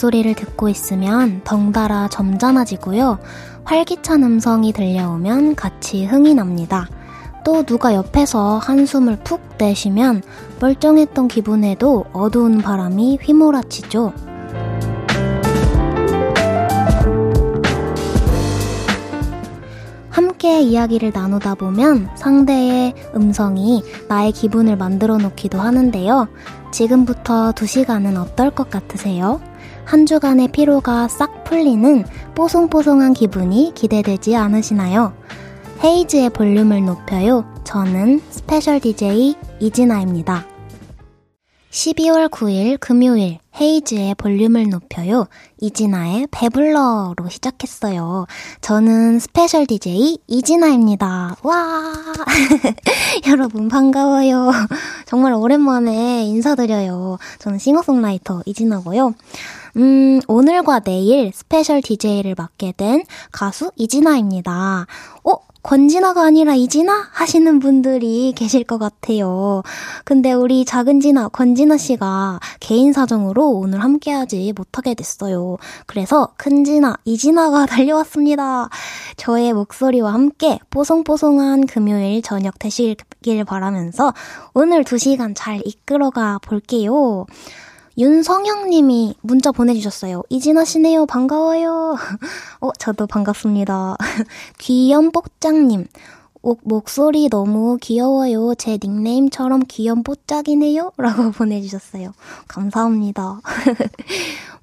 목소리를 듣고 있으면 덩달아 점잖아지고요. 활기찬 음성이 들려오면 같이 흥이 납니다. 또 누가 옆에서 한숨을 푹 내쉬면 멀쩡했던 기분에도 어두운 바람이 휘몰아치죠. 함께 이야기를 나누다 보면 상대의 음성이 나의 기분을 만들어 놓기도 하는데요. 지금부터 두 시간은 어떨 것 같으세요? 한 주간의 피로가 싹 풀리는 뽀송뽀송한 기분이 기대되지 않으시나요? 헤이즈의 볼륨을 높여요. 저는 special DJ 이진아입니다. 12월 9일 금요일 헤이즈의 볼륨을 높여요. 이진아의 배불러로 시작했어요. 저는 special DJ 이진아입니다. 와! 여러분 반가워요. 정말 오랜만에 인사드려요. 저는 싱어송라이터 이진아고요. 음, 오늘과 내일 special DJ를 맡게 된 가수 이진아입니다. 어? 권진아가 아니라 이진아? 하시는 분들이 계실 것 같아요. 근데 우리 작은 진아, 권진아 씨가 개인 사정으로 오늘 함께하지 못하게 됐어요. 그래서 큰 진아, 이진아가 달려왔습니다. 저의 목소리와 함께 뽀송뽀송한 금요일 저녁 되시길 바라면서 오늘 2시간 잘 이끌어가 볼게요. 윤성형님이 문자 보내주셨어요. 이진아 씨네요. 반가워요. 어, 저도 반갑습니다. 귀염복장님. 오, 목소리 너무 귀여워요. 제 닉네임처럼 귀염뽀짝이네요. 라고 보내주셨어요. 감사합니다.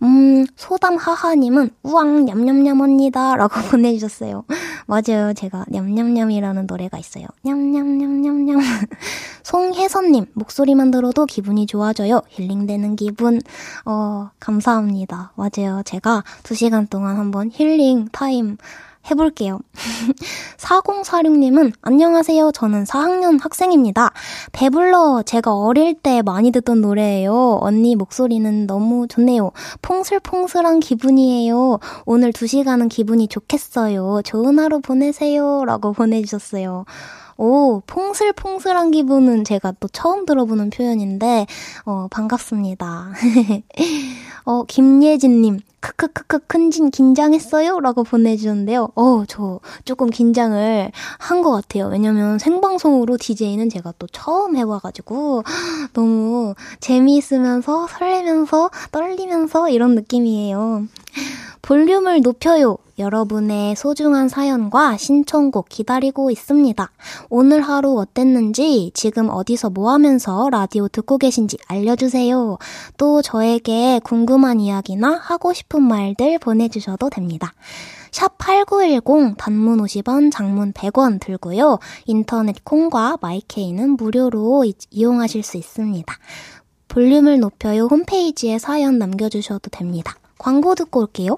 음, 소담하하님은 우왕 냠냠냠 언니다. 라고 보내주셨어요. 맞아요. 제가 냠냠냠이라는 노래가 있어요. 냠냠냠냠냠. 송혜선님, 목소리만 들어도 기분이 좋아져요. 힐링되는 기분. 어, 감사합니다. 맞아요. 제가 두 시간 동안 한번 힐링 타임 해볼게요. 4046님은 안녕하세요. 저는 4학년 학생입니다. 배불러 제가 어릴 때 많이 듣던 노래예요. 언니 목소리는 너무 좋네요. 퐁슬퐁슬한 기분이에요. 오늘 2시간은 기분이 좋겠어요. 좋은 하루 보내세요. 라고 보내주셨어요. 오, 퐁슬퐁슬한 기분은 제가 또 처음 들어보는 표현인데, 어, 반갑습니다. 어, 김예진님, 크크크크 큰진 긴장했어요? 라고 보내주셨는데요. 어, 저 조금 긴장을 한 것 같아요. 왜냐면 생방송으로 DJ는 제가 또 처음 해봐가지고 너무 재미있으면서 설레면서 떨리면서 이런 느낌이에요. 볼륨을 높여요. 여러분의 소중한 사연과 신청곡 기다리고 있습니다. 오늘 하루 어땠는지, 지금 어디서 뭐 하면서 라디오 듣고 계신지 알려주세요. 또 저에게 궁금한 이야기나 하고 싶은 말들 보내주셔도 됩니다. 샵8910 단문 50원, 장문 100원 들고요. 인터넷 콩과 마이케이는 무료로 이용하실 수 있습니다. 볼륨을 높여요 홈페이지에 사연 남겨주셔도 됩니다. 광고 듣고 올게요.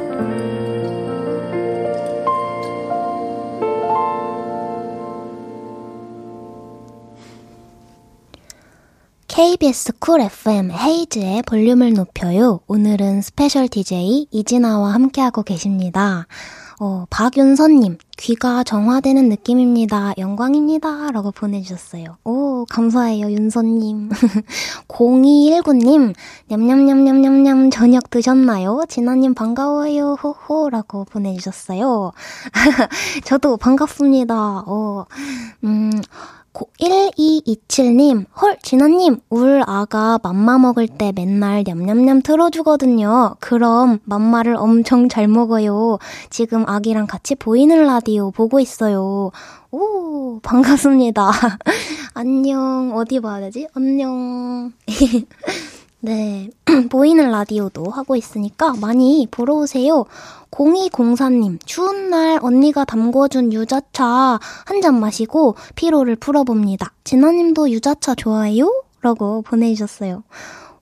KBS 쿨 FM 헤이즈의 볼륨을 높여요. 오늘은 special DJ 이진아와 함께하고 계십니다. 어, 박윤선님, 귀가 정화되는 느낌입니다. 영광입니다. 라고 보내주셨어요. 오, 감사해요, 윤선님. 0219님, 냠냠냠냠냠냠 저녁 드셨나요? 진아님 반가워요, 호호. 라고 보내주셨어요. 저도 반갑습니다. 어, 음, 1227님, 헐, 진아님, 울 아가 맘마 먹을 때 맨날 냠냠냠 틀어주거든요. 그럼 맘마를 엄청 잘 먹어요. 지금 아기랑 같이 보이는 라디오 보고 있어요. 오, 반갑습니다. 안녕, 어디 봐야 되지? 안녕. 네, 보이는 라디오도 하고 있으니까 많이 보러 오세요. 0204님, 추운 날 언니가 담궈준 유자차 한 잔 마시고 피로를 풀어봅니다. 진아님도 유자차 좋아해요? 라고 보내주셨어요.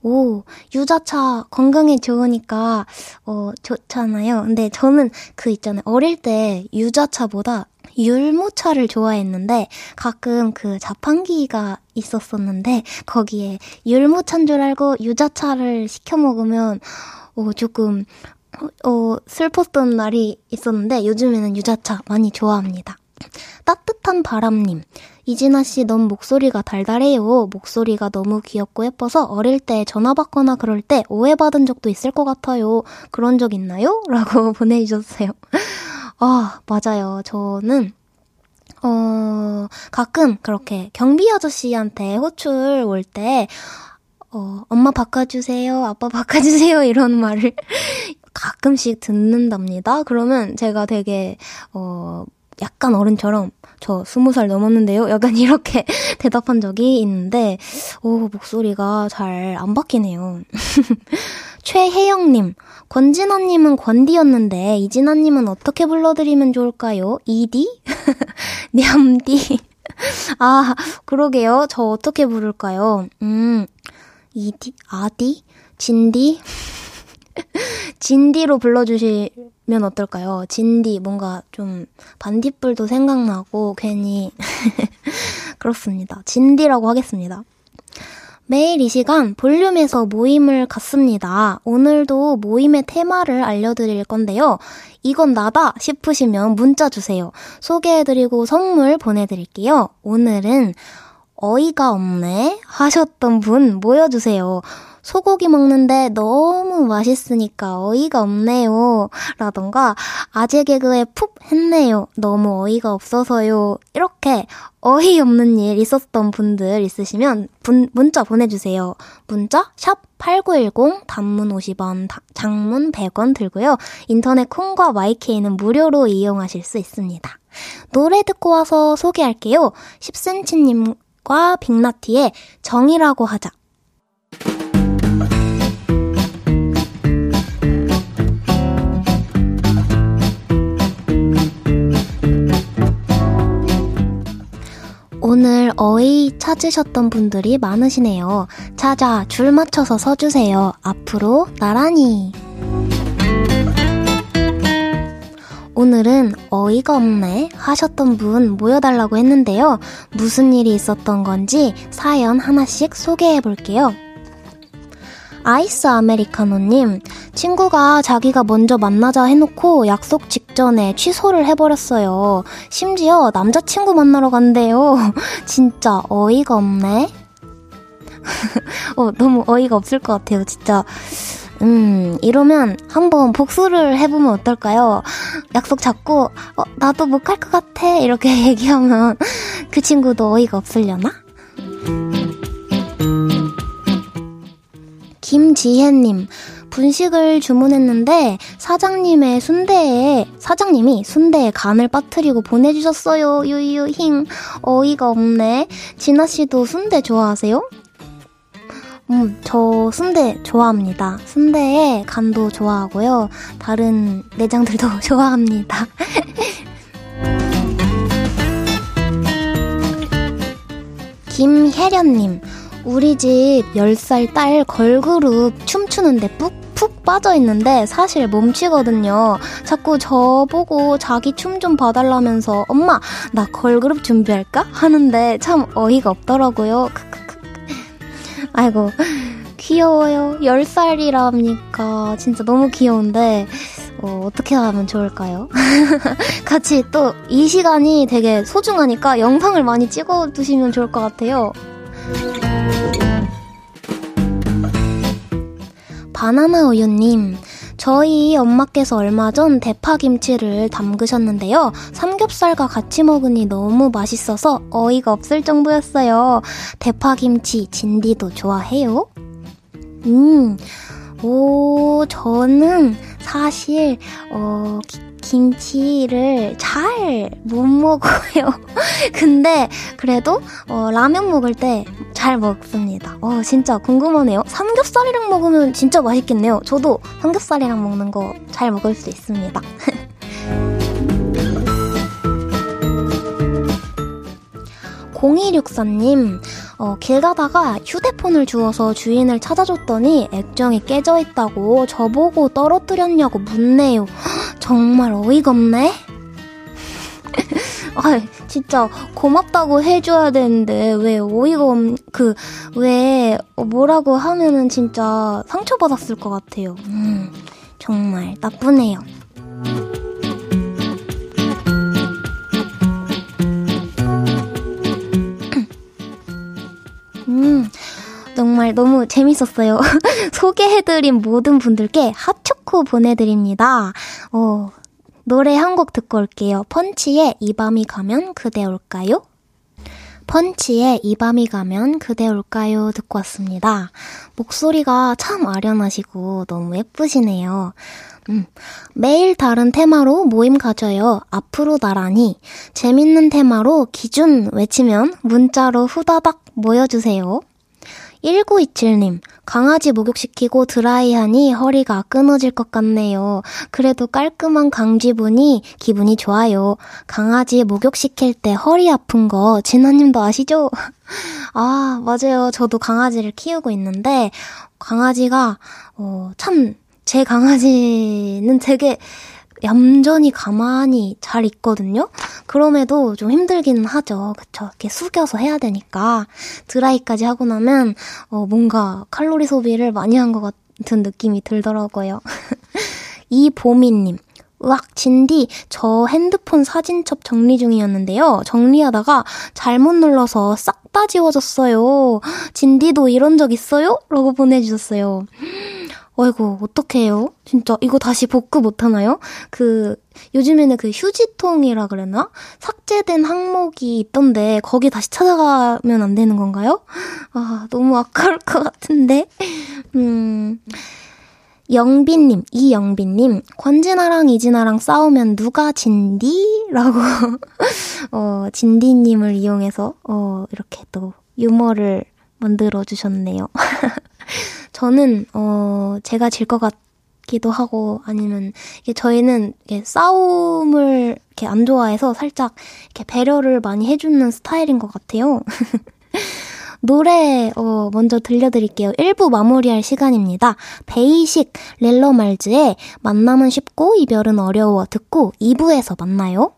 오, 유자차 건강에 좋으니까, 어, 좋잖아요. 근데 저는 그 있잖아요. 어릴 때 유자차보다 율무차를 좋아했는데 가끔 그 자판기가 있었었는데 거기에 율무차인 줄 알고 유자차를 시켜 먹으면 어, 조금 어, 슬펐던 날이 있었는데 요즘에는 유자차 많이 좋아합니다. 따뜻한 바람님. 이진아 씨 너무 목소리가 달달해요. 목소리가 너무 귀엽고 예뻐서 어릴 때 전화 받거나 그럴 때 오해받은 적도 있을 것 같아요. 그런 적 있나요? 라고 보내주셨어요. 아, 맞아요. 저는 어, 가끔 그렇게 경비 아저씨한테 호출 올 때, 어, 엄마 바꿔주세요, 아빠 바꿔주세요, 이런 말을 가끔씩 듣는답니다. 그러면 제가 되게, 어, 약간 어른처럼 저 스무 살 넘었는데요. 약간 이렇게 대답한 적이 있는데, 오, 목소리가 잘 안 바뀌네요. 최혜영님, 권진아님은 권디였는데, 이진아님은 어떻게 불러드리면 좋을까요? 이디? 냠디? 아, 그러게요. 저 어떻게 부를까요? 음, 이디? 아디? 진디? 진디로 불러주시면 어떨까요? 진디, 뭔가 좀 반딧불도 생각나고 괜히 그렇습니다. 진디라고 하겠습니다. 매일 이 시간 볼륨에서 모임을 갖습니다. 오늘도 모임의 테마를 알려드릴 건데요. 이건 나다 싶으시면 문자 주세요. 소개해드리고 선물 보내드릴게요. 오늘은 어이가 없네 하셨던 분 모여주세요. 소고기 먹는데 너무 맛있으니까 어이가 없네요. 라던가, 아재 개그에 푹 했네요. 너무 어이가 없어서요. 이렇게 어이없는 일 있었던 분들 있으시면 분, 문자 보내주세요. 문자 샵 8910 단문 50원, 장문 100원 들고요. 인터넷 콩과 마이케이는 무료로 이용하실 수 있습니다. 노래 듣고 와서 소개할게요. 10cm님과 빅나티의 정이라고 하자. 오늘 어이 찾으셨던 분들이 많으시네요. 자자, 줄 맞춰서 서주세요. 앞으로 나란히. 오늘은 어이가 없네 하셨던 분 모여달라고 했는데요. 무슨 일이 있었던 건지 사연 하나씩 소개해 볼게요. 아이스 아메리카노님, 친구가 자기가 먼저 만나자 해놓고 약속 직전에 취소를 해버렸어요. 심지어 남자친구 만나러 간대요. 진짜 어이가 없네. 어, 너무 어이가 없을 것 같아요, 진짜. 음, 이러면 한번 복수를 해보면 어떨까요? 약속 잡고, 어, 나도 못 갈 것 같아. 이렇게 얘기하면 그 친구도 어이가 없으려나? 김지혜님, 분식을 주문했는데 사장님의 순대에 사장님이 순대에 간을 빠뜨리고 보내주셨어요. 유유 힝 어이가 없네. 진아 씨도 순대 좋아하세요? 음, 저 순대 좋아합니다. 순대에 간도 좋아하고요. 다른 내장들도 좋아합니다. 김혜련님, 우리 집 10살 딸 걸그룹 춤추는데 푹 푹 빠져있는데 사실 몸치거든요. 자꾸 저보고 자기 춤 좀 봐달라면서 엄마, 나 걸그룹 준비할까? 하는데 참 어이가 없더라고요. 크크크. 아이고, 귀여워요. 10살이라니까 진짜 너무 귀여운데, 어, 어떻게 하면 좋을까요? 같이 또 이 시간이 되게 소중하니까 영상을 많이 찍어 두시면 좋을 것 같아요. 바나나 우유님, 저희 엄마께서 얼마 전 대파김치를 담그셨는데요. 삼겹살과 같이 먹으니 너무 맛있어서 어이가 없을 정도였어요. 대파김치 진디도 좋아해요? 음, 오, 저는 사실, 어, 김치를 잘 못 먹어요. 근데 그래도 어, 라면 먹을 때 잘 먹습니다. 어, 진짜 궁금하네요. 삼겹살이랑 먹으면 진짜 맛있겠네요. 저도 삼겹살이랑 먹는 거 잘 먹을 수 있습니다. 0264님, 어, 길 가다가 휴대폰을 주워서 주인을 찾아줬더니 액정이 깨져 있다고 저보고 떨어뜨렸냐고 묻네요. 정말 어이가 없네? 아, 진짜 고맙다고 해줘야 되는데 왜 어이가 없, 그, 왜 뭐라고 하면은 진짜 상처받았을 것 같아요. 음, 정말 나쁘네요. 정말 너무 재밌었어요. 소개해드린 모든 분들께 핫초코 보내드립니다. 어, 노래 한 곡 듣고 올게요. 펀치의 이 밤이 가면 그대 올까요? 펀치의 이 밤이 가면 그대 올까요? 듣고 왔습니다. 목소리가 참 아련하시고 너무 예쁘시네요. 음, 매일 다른 테마로 모임 가져요. 앞으로 나란히. 재밌는 테마로 기준 외치면 문자로 후다닥 모여주세요. 1927님, 강아지 목욕시키고 드라이하니 허리가 끊어질 것 같네요. 그래도 깔끔한 강쥐분이 기분이 좋아요. 강아지 목욕시킬 때 허리 아픈 거 진아님도 아시죠? 아, 맞아요. 저도 강아지를 키우고 있는데, 강아지가, 어, 참, 제 강아지는 되게 얌전히 가만히 잘 있거든요? 그럼에도 좀 힘들기는 하죠. 그쵸. 이렇게 숙여서 해야 되니까. 드라이까지 하고 나면, 어, 뭔가 칼로리 소비를 많이 한 것 같은 느낌이 들더라고요. 이보미님. 으악, 진디, 저 핸드폰 사진첩 정리 중이었는데요. 정리하다가 잘못 눌러서 싹 다 지워졌어요. 진디도 이런 적 있어요? 라고 보내주셨어요. 어이구, 어떡해요? 진짜, 이거 다시 복구 못하나요? 그, 요즘에는 그 휴지통이라 그랬나? 삭제된 항목이 있던데, 거기 다시 찾아가면 안 되는 건가요? 아, 너무 아까울 것 같은데? 음. 영빈님, 이영빈님, 권진아랑 이진아랑 싸우면 누가 진디? 라고, 어, 진디님을 이용해서, 어, 이렇게 또 유머를 만들어주셨네요. 저는, 어, 제가 질 것 같기도 하고, 아니면, 이게 저희는 이게 싸움을 이렇게 안 좋아해서 살짝 이렇게 배려를 많이 해주는 스타일인 것 같아요. 노래, 어, 먼저 들려드릴게요. 1부 마무리할 시간입니다. 베이식 렐러말즈의 만남은 쉽고 이별은 어려워 듣고 2부에서 만나요.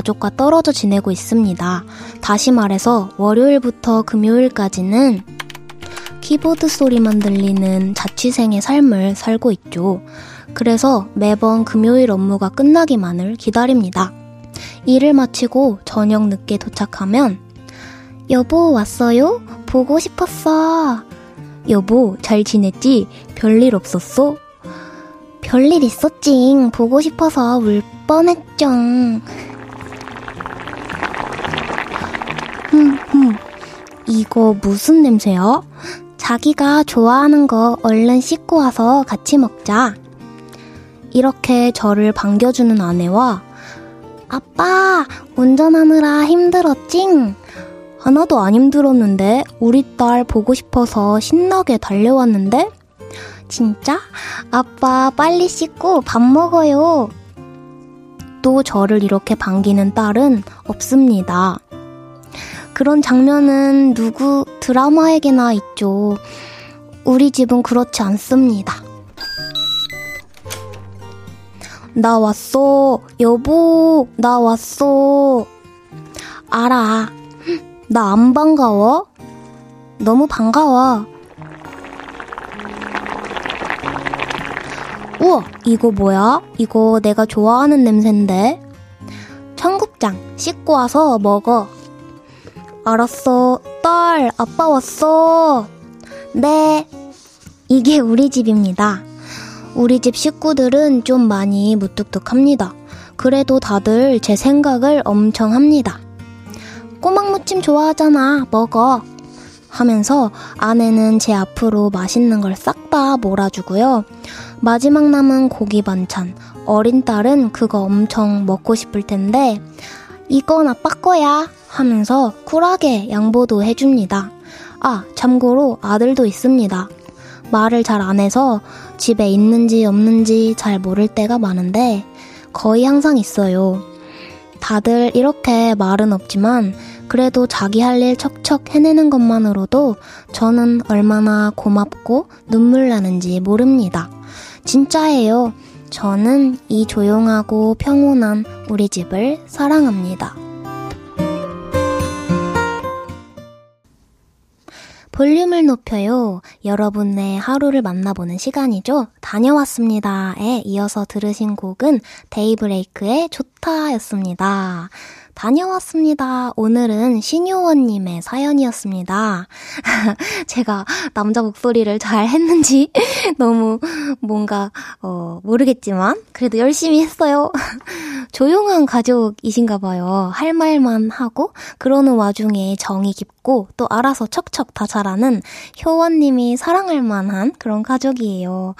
가족과 떨어져 지내고 있습니다. 다시 말해서 월요일부터 금요일까지는 키보드 소리만 들리는 자취생의 삶을 살고 있죠. 그래서 매번 금요일 업무가 끝나기만을 기다립니다. 일을 마치고 저녁 늦게 도착하면 여보 왔어요? 보고 싶었어. 여보 잘 지냈지? 별일 없었어? 별일 있었지. 보고 싶어서 울 뻔했죠. 흠, 흠. 이거 무슨 냄새야? 자기가 좋아하는 거 얼른 씻고 와서 같이 먹자. 이렇게 저를 반겨주는 아내와 아빠, 운전하느라 힘들었지? 하나도 안 힘들었는데 우리 딸 보고 싶어서 신나게 달려왔는데 진짜? 아빠 빨리 씻고 밥 먹어요. 또 저를 이렇게 반기는 딸은 없습니다. 그런 장면은 누구 드라마에게나 있죠. 우리 집은 그렇지 않습니다. 나 왔어. 여보, 나 왔어. 알아. 나 안 반가워? 너무 반가워. 우와, 이거 뭐야? 이거 내가 좋아하는 냄새인데? 청국장, 씻고 와서 먹어. 알았어. 딸, 아빠 왔어. 네. 이게 우리 집입니다. 우리 집 식구들은 좀 많이 무뚝뚝합니다. 그래도 다들 제 생각을 엄청 합니다. 꼬막 무침 좋아하잖아. 먹어. 하면서 아내는 제 앞으로 맛있는 걸 싹 다 몰아주고요. 마지막 남은 고기 반찬. 어린 딸은 그거 엄청 먹고 싶을 텐데, 이건 아빠 거야. 하면서 쿨하게 양보도 해줍니다. 아, 참고로 아들도 있습니다. 말을 잘 안 해서 집에 있는지 없는지 잘 모를 때가 많은데, 거의 항상 있어요. 다들 이렇게 말은 없지만, 그래도 자기 할 일 척척 해내는 것만으로도 저는 얼마나 고맙고 눈물 나는지 모릅니다. 진짜예요. 저는 이 조용하고 평온한 우리 집을 사랑합니다. 볼륨을 높여요. 여러분의 하루를 만나보는 시간이죠. 다녀왔습니다에 이어서 들으신 곡은 데이브레이크의 좋다였습니다. 다녀왔습니다. 오늘은 신효원님의 사연이었습니다. 제가 남자 목소리를 잘 했는지 너무 뭔가, 어, 모르겠지만, 그래도 열심히 했어요. 조용한 가족이신가 봐요. 할 말만 하고, 그러는 와중에 정이 깊고, 또 알아서 척척 다 잘하는 효원님이 사랑할 만한 그런 가족이에요.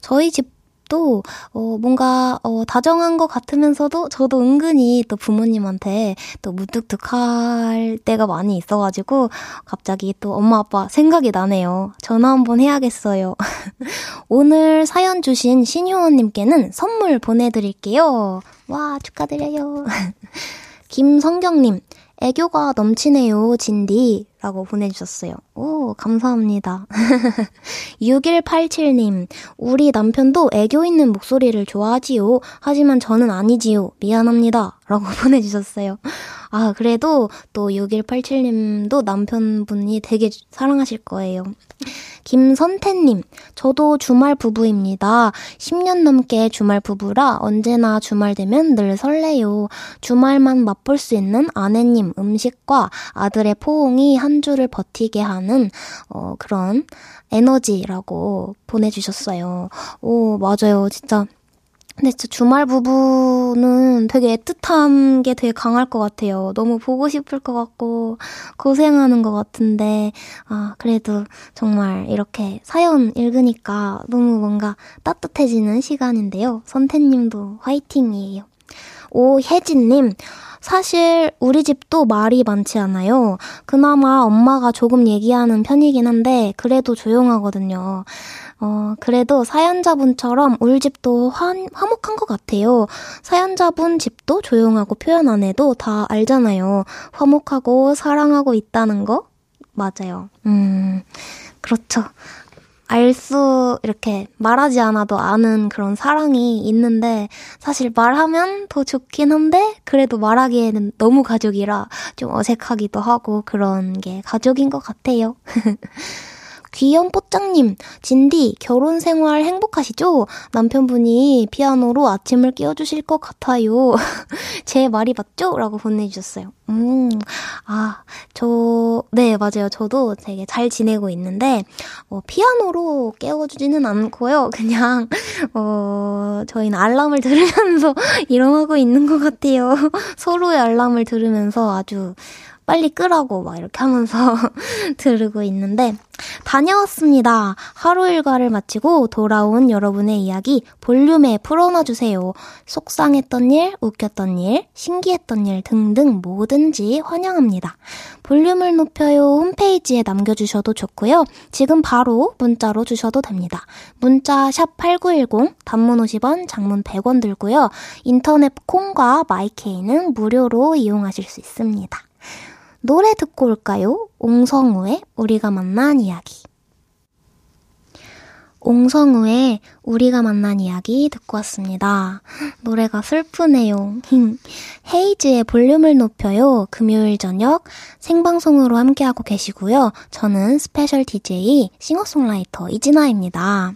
저희 집 또 어, 뭔가 어, 다정한 것 같으면서도 저도 은근히 또 부모님한테 또 무뚝뚝할 때가 많이 있어가지고 갑자기 또 엄마 아빠 생각이 나네요. 전화 한번 해야겠어요. 오늘 사연 주신 신효원님께는 선물 보내드릴게요. 와 축하드려요. 김성경님 애교가 넘치네요, 진디. 라고 보내주셨어요. 오, 감사합니다. 6187님, 우리 남편도 애교 있는 목소리를 좋아하지요. 하지만 저는 아니지요. 미안합니다. 라고 보내주셨어요. 아, 그래도 또 6187님도 남편분이 되게 사랑하실 거예요. 김선태님, 저도 주말 부부입니다. 10년 넘게 주말 부부라 언제나 주말 되면 늘 설레요. 주말만 맛볼 수 있는 아내님 음식과 아들의 포옹이 한 주를 버티게 하는, 어, 그런 에너지라고 보내주셨어요. 오, 맞아요. 진짜 근데 진짜 주말 부부는 되게 애틋한 게 되게 강할 것 같아요. 너무 보고 싶을 것 같고, 고생하는 것 같은데, 아, 그래도 정말 이렇게 사연 읽으니까 너무 뭔가 따뜻해지는 시간인데요. 선태님도 화이팅이에요. 오혜진님, 사실 우리 집도 말이 많지 않아요. 그나마 엄마가 조금 얘기하는 편이긴 한데, 그래도 조용하거든요. 어, 그래도 사연자분처럼 울 집도 화, 화목한 것 같아요. 사연자분 집도 조용하고 표현 안 해도 다 알잖아요. 화목하고 사랑하고 있다는 거? 맞아요. 음, 그렇죠. 알 수, 이렇게 말하지 않아도 아는 그런 사랑이 있는데, 사실 말하면 더 좋긴 한데, 그래도 말하기에는 너무 가족이라 좀 어색하기도 하고 그런 게 가족인 것 같아요. 귀염 뽀짱님, 진디, 결혼 생활 행복하시죠? 남편분이 피아노로 아침을 깨워주실 것 같아요. 제 말이 맞죠? 라고 보내주셨어요. 음, 아, 저, 네, 맞아요. 저도 되게 잘 지내고 있는데, 어, 피아노로 깨워주지는 않고요. 그냥, 어, 저희는 알람을 들으면서 일어나고 있는 것 같아요. 서로의 알람을 들으면서 아주, 빨리 끄라고 막 이렇게 하면서 들으고 있는데 다녀왔습니다. 하루 일과를 마치고 돌아온 여러분의 이야기 볼륨에 풀어놔주세요. 속상했던 일, 웃겼던 일, 신기했던 일 등등 뭐든지 환영합니다. 볼륨을 높여요 홈페이지에 남겨주셔도 좋고요. 지금 바로 문자로 주셔도 됩니다. 문자 샵 8910 단문 50원, 장문 100원 들고요. 인터넷 콩과 마이케이는 무료로 이용하실 수 있습니다. 노래 듣고 올까요? 옹성우의 우리가 만난 이야기. 옹성우의 우리가 만난 이야기 듣고 왔습니다. 노래가 슬프네요. 헤이즈의 볼륨을 높여요. 금요일 저녁 생방송으로 함께하고 계시고요. 저는 special DJ 싱어송라이터 이진아입니다.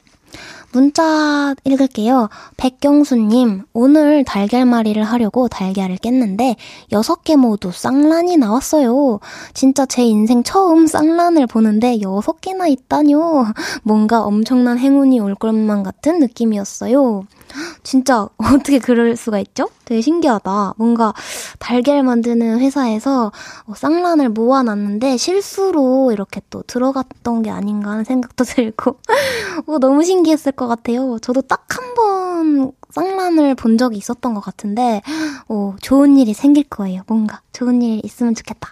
문자 읽을게요. 백경수님, 오늘 달걀말이를 하려고 달걀을 깼는데, 6개 모두 쌍란이 나왔어요. 진짜 제 인생 처음 쌍란을 보는데 6개나 있다뇨. 뭔가 엄청난 행운이 올 것만 같은 느낌이었어요. 진짜 어떻게 그럴 수가 있죠? 되게 신기하다. 뭔가 달걀 만드는 회사에서 어, 쌍란을 모아놨는데 실수로 이렇게 또 들어갔던 게 아닌가 하는 생각도 들고 어, 너무 신기했을 것 같아요. 저도 딱 한 번 쌍란을 본 적이 있었던 것 같은데 어, 좋은 일이 생길 거예요. 뭔가 좋은 일 있으면 좋겠다.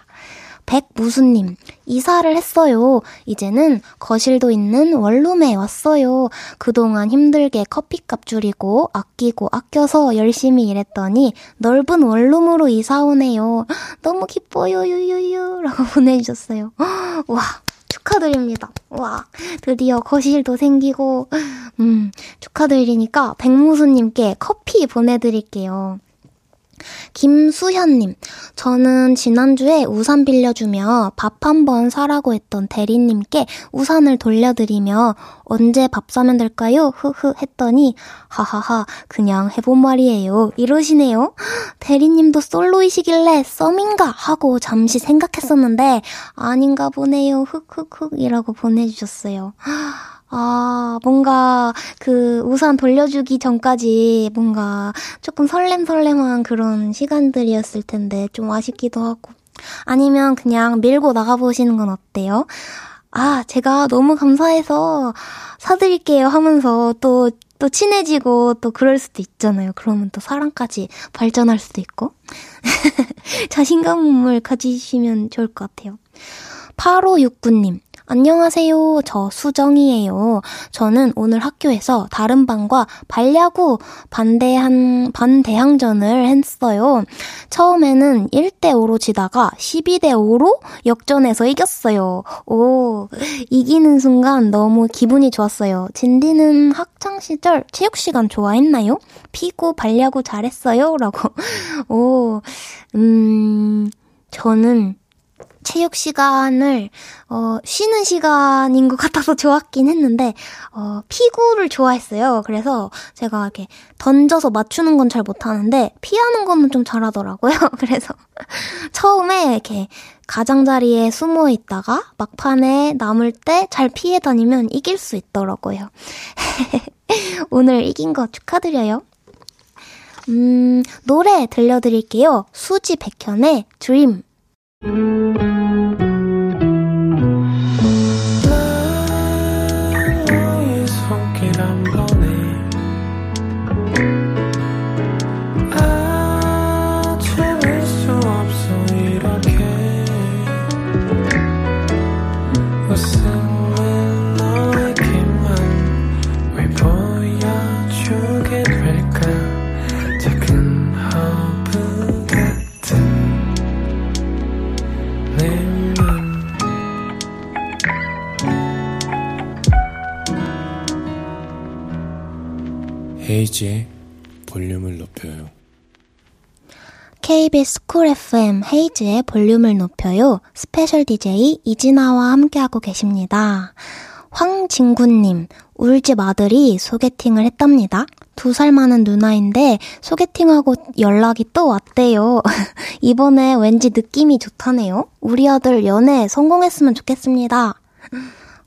백무수님, 이사를 했어요. 이제는 거실도 있는 원룸에 왔어요. 그동안 힘들게 커피값 줄이고 아끼고 아껴서 열심히 일했더니 넓은 원룸으로 이사 오네요. 너무 기뻐요, 유유유. 라고 보내주셨어요. 와, 축하드립니다. 와, 드디어 거실도 생기고, 음, 축하드리니까 백무수님께 커피 보내드릴게요. 김수현님, 저는 지난주에 우산 빌려주며 밥 한 번 사라고 했던 대리님께 우산을 돌려드리며 언제 밥 사면 될까요? 흐흐 했더니 하하하 그냥 해본 말이에요. 이러시네요. 대리님도 솔로이시길래 썸인가 하고 잠시 생각했었는데 아닌가 보네요. 흑흑흑 이라고 보내주셨어요. 아, 뭔가 그 우산 돌려주기 전까지 뭔가 조금 설렘설렘한 그런 시간들이었을 텐데 좀 아쉽기도 하고. 아니면 그냥 밀고 나가보시는 건 어때요? 아, 제가 너무 감사해서 사드릴게요 하면서 또, 또 친해지고 또 그럴 수도 있잖아요. 그러면 또 사랑까지 발전할 수도 있고. 자신감을 가지시면 좋을 것 같아요. 8569님, 안녕하세요. 저 수정이에요. 저는 오늘 학교에서 다른 반과 반야구 반대한, 반대항전을 했어요. 처음에는 1대 5로 지다가 12대 5로 역전해서 이겼어요. 오, 이기는 순간 너무 기분이 좋았어요. 진디는 학창 시절 체육 시간 좋아했나요? 피구, 반야구 잘했어요? 라고. 오, 음, 저는 체육 시간을 어 쉬는 시간인 것 같아서 좋았긴 했는데 어 피구를 좋아했어요. 그래서 제가 이렇게 던져서 맞추는 건 잘 못하는데 피하는 거는 좀 잘하더라고요. 그래서 처음에 이렇게 가장자리에 숨어 있다가 막판에 남을 때 잘 피해 다니면 이길 수 있더라고요. 오늘 이긴 거 축하드려요. 음, 노래 들려드릴게요. 수지 백현의 드림. 헤 KBS 쿨 FM 헤이즈의 볼륨을 높여요. special DJ 이진아와 함께하고 계십니다. 황진구님, 울집 아들이 소개팅을 했답니다. 두 살 많은 누나인데 소개팅하고 연락이 또 왔대요. 이번에 왠지 느낌이 좋다네요. 우리 아들 연애 성공했으면 좋겠습니다.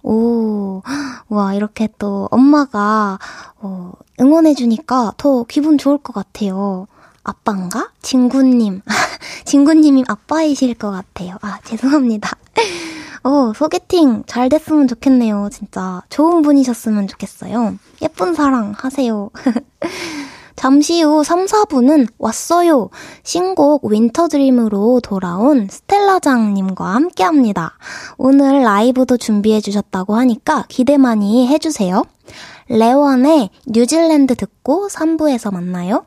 오, 와, 이렇게 또 엄마가, 어, 응원해주니까 더 기분 좋을 것 같아요. 아빠인가? 진구님. 진구님이 아빠이실 것 같아요. 아, 죄송합니다. 어, 소개팅 잘 됐으면 좋겠네요. 진짜. 좋은 분이셨으면 좋겠어요. 예쁜 사랑 하세요. 잠시 후 3, 4분은 왔어요. 신곡 윈터드림으로 돌아온 스텔라장님과 함께 합니다. 오늘 라이브도 준비해 주셨다고 하니까 기대 많이 해주세요. 레원의 뉴질랜드 듣고 3부에서 만나요.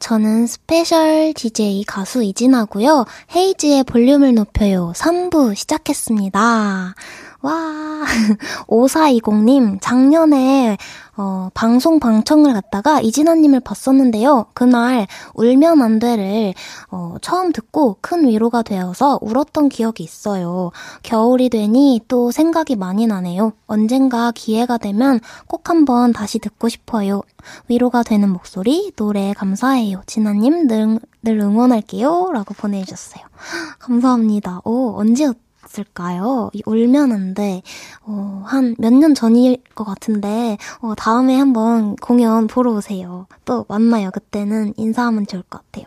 저는 special DJ 가수 이진아고요. 헤이즈의 볼륨을 높여요. 3부 시작했습니다. 와, 5420님, 작년에, 어, 방송 방청을 갔다가 이진아님을 봤었는데요. 그날, 울면 안 돼를, 어, 처음 듣고 큰 위로가 되어서 울었던 기억이 있어요. 겨울이 되니 또 생각이 많이 나네요. 언젠가 기회가 되면 꼭 한번 다시 듣고 싶어요. 위로가 되는 목소리, 노래 감사해요. 진아님, 늘, 늘 응원할게요. 라고 보내주셨어요. 감사합니다. 오, 언제 있을까요? 안 돼. 어, 한 몇 년 전일 것 같은데, 어, 다음에 한번 공연 보러 오세요. 또 만나요. 그때는 인사하면 좋을 것 같아요.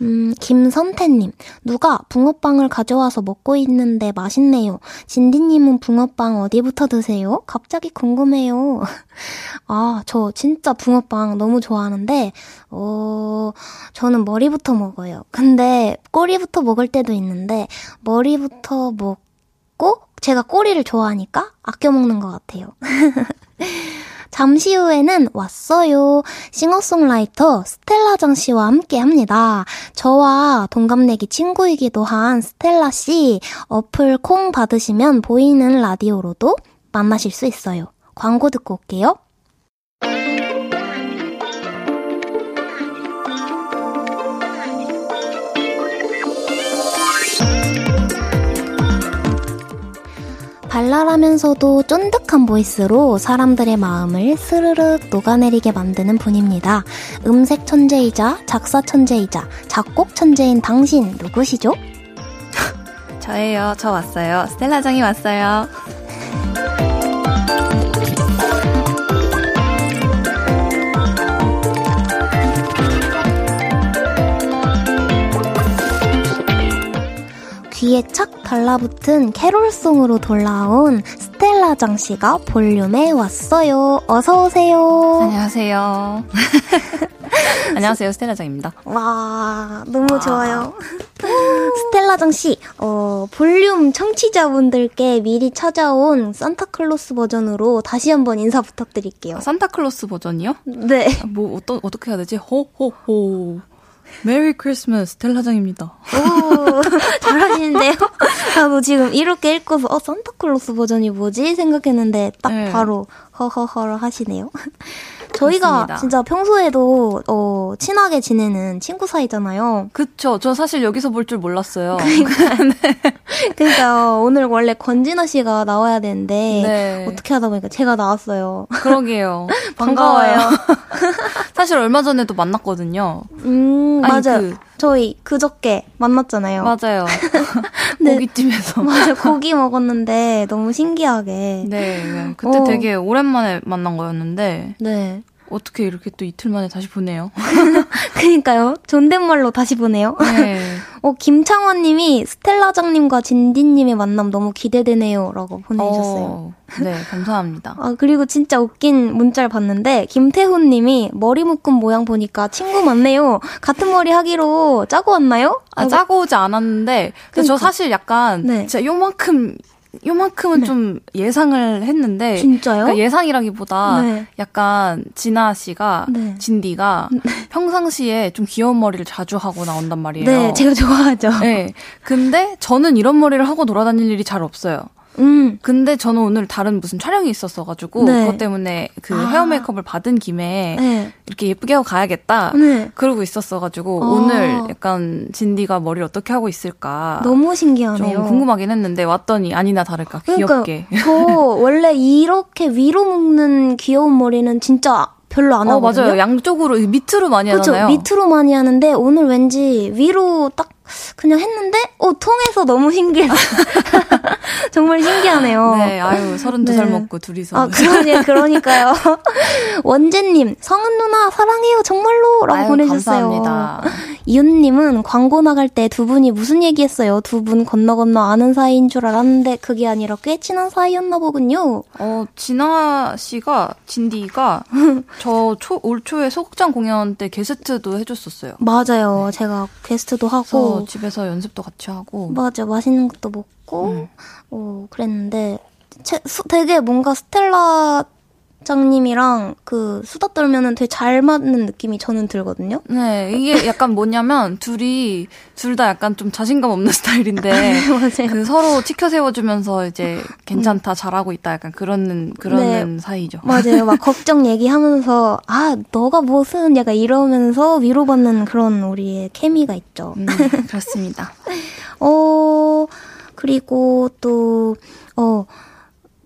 음, 김선태님. 누가 붕어빵을 가져와서 먹고 있는데 맛있네요. 진디님은 붕어빵 어디부터 드세요? 갑자기 궁금해요. 아, 저 진짜 붕어빵 너무 좋아하는데, 어, 저는 머리부터 먹어요. 근데 꼬리부터 먹을 때도 있는데, 머리부터 먹고, 제가 꼬리를 좋아하니까 아껴 먹는 것 같아요. 잠시 후에는 왔어요. 싱어송라이터 스텔라정 씨와 함께 합니다. 저와 동갑내기 친구이기도 한 스텔라 씨, 어플 콩 받으시면 보이는 라디오로도 만나실 수 있어요. 광고 듣고 올게요. 발랄하면서도 쫀득한 보이스로 사람들의 마음을 스르륵 녹아내리게 만드는 분입니다. 음색 천재이자 작사 천재이자 작곡 천재인 당신 누구시죠? 저예요. 저 왔어요. 스텔라장이 왔어요. 귀에 착 달라붙은 캐롤송으로 돌아온 스텔라 장 씨가 볼륨에 왔어요. 어서 오세요. 안녕하세요. 안녕하세요. 스텔라 장입니다. 와, 너무 좋아요. 스텔라 장 씨, 어, 볼륨 청취자분들께 미리 찾아온 산타클로스 버전으로 다시 한번 인사 부탁드릴게요. 산타클로스 버전이요? 네. 뭐 어떤 어떻게 해야 되지? 호호호. Merry Christmas 스텔라장입니다. 오, 잘하시는데요? 나도 지금 이렇게 읽고서, 어, 산타클로스 버전이 뭐지? 생각했는데, 딱 네. 바로, 허허허를 하시네요. 저희가 그렇습니다. 진짜 평소에도, 어, 친하게 지내는 친구 사이잖아요. 그쵸. 저 사실 여기서 볼 줄 몰랐어요. 그러니까 오늘 원래 권진아 씨가 나와야 되는데, 네. 어떻게 하다 보니까 제가 나왔어요. 그러게요. 반가워요. 반가워요. 사실 얼마 전에도 만났거든요. 음, 아니, 맞아요. 그- 저희 그저께 만났잖아요. 맞아요. 네. 고깃집에서. 맞아요. 고기 먹었는데 너무 신기하게. 네, 네. 그때 어. 되게 오랜만에 만난 거였는데 네. 어떻게 이렇게 또 이틀 만에 다시 보네요. 그니까요. 존댓말로 다시 보네요. 네. 어, 김창원 님이 스텔라장님과 진디님의 만남 너무 기대되네요. 라고 보내주셨어요. 어, 네, 감사합니다. 아, 그리고 진짜 웃긴 문자를 봤는데, 김태훈 님이 머리 묶은 모양 보니까 친구 맞네요. 같은 머리 하기로 짜고 왔나요? 아, 짜고 오지 않았는데, 근데 저 그러니까. 사실 약간, 네. 진짜 요만큼, 요만큼은 좀 예상을 했는데, 진짜요? 그러니까 예상이라기보다 네. 약간 진아 씨가, 네. 진디가 평상시에 좀 귀여운 머리를 자주 하고 나온단 말이에요. 네, 제가 좋아하죠. 네. 근데 저는 이런 머리를 하고 돌아다닐 일이 잘 없어요. 음. 근데 저는 오늘 다른 무슨 촬영이 있었어가지고 네. 그것 때문에 그 아. 헤어 메이크업을 받은 김에 네. 이렇게 예쁘게 하고 가야겠다. 네. 그러고 있었어가지고 아. 오늘 약간 진디가 머리를 어떻게 하고 있을까 너무 신기하네요. 좀 궁금하긴 했는데 왔더니 아니나 다를까 그러니까 귀엽게. 저 원래 이렇게 위로 묶는 귀여운 머리는 진짜 별로 안 어 하거든요. 맞아요. 양쪽으로 밑으로 많이 그렇죠. 하잖아요. 밑으로 많이 하는데 오늘 왠지 위로 딱 그냥 했는데 어 통해서 너무 신기해. 정말 신기하네요. 네, 아유 32살 네. 먹고 둘이서. 아, 그러니, 그러니까요. 원재님, 성은 누나, 사랑해요, 정말로! 라고 아유, 보내셨어요. 감사합니다. 이윤님은 광고 나갈 때 두 분이 무슨 얘기 했어요? 두 분 건너 건너 아는 사이인 줄 알았는데 그게 아니라 꽤 친한 사이였나 보군요. 어, 진아 씨가, 진디가, 저 초, 올 초에 소극장 공연 때 게스트도 해줬었어요. 맞아요. 제가 게스트도 그래서 하고, 집에서 연습도 같이 하고. 맞아, 맛있는 것도 먹고, 음. 어, 그랬는데, 되게 뭔가 스텔라 편집장님이랑 그 수다 떨면은 되게 잘 맞는 느낌이 저는 들거든요. 네, 이게 약간 뭐냐면 둘이 둘 다 약간 좀 자신감 없는 스타일인데 맞아요. 그 서로 치켜 세워주면서 이제 괜찮다 잘하고 있다 약간 그런 그런 네. 사이죠. 맞아요. 막 걱정 얘기하면서 아 너가 무슨 약간 이러면서 위로받는 그런 우리의 케미가 있죠. 음, 그렇습니다. 어 그리고 또 어.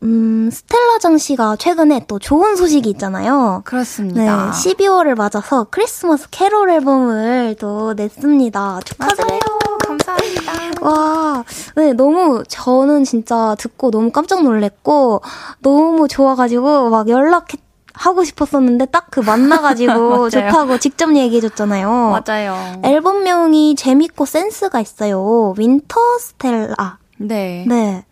음, 스텔라 장 씨가 최근에 또 좋은 소식이 있잖아요. 네, 그렇습니다. 12월을 맞아서 크리스마스 캐롤 앨범을 또 냈습니다. 축하드려요. 감사합니다. 와, 네, 너무, 저는 진짜 듣고 너무 깜짝 놀랬고, 너무 좋아가지고, 막 연락해, 하고 싶었었는데, 딱 그 만나가지고. 좋다고 직접 얘기해줬잖아요. 맞아요. 앨범명이 재밌고 센스가 있어요. Winter Stella. 네. 네.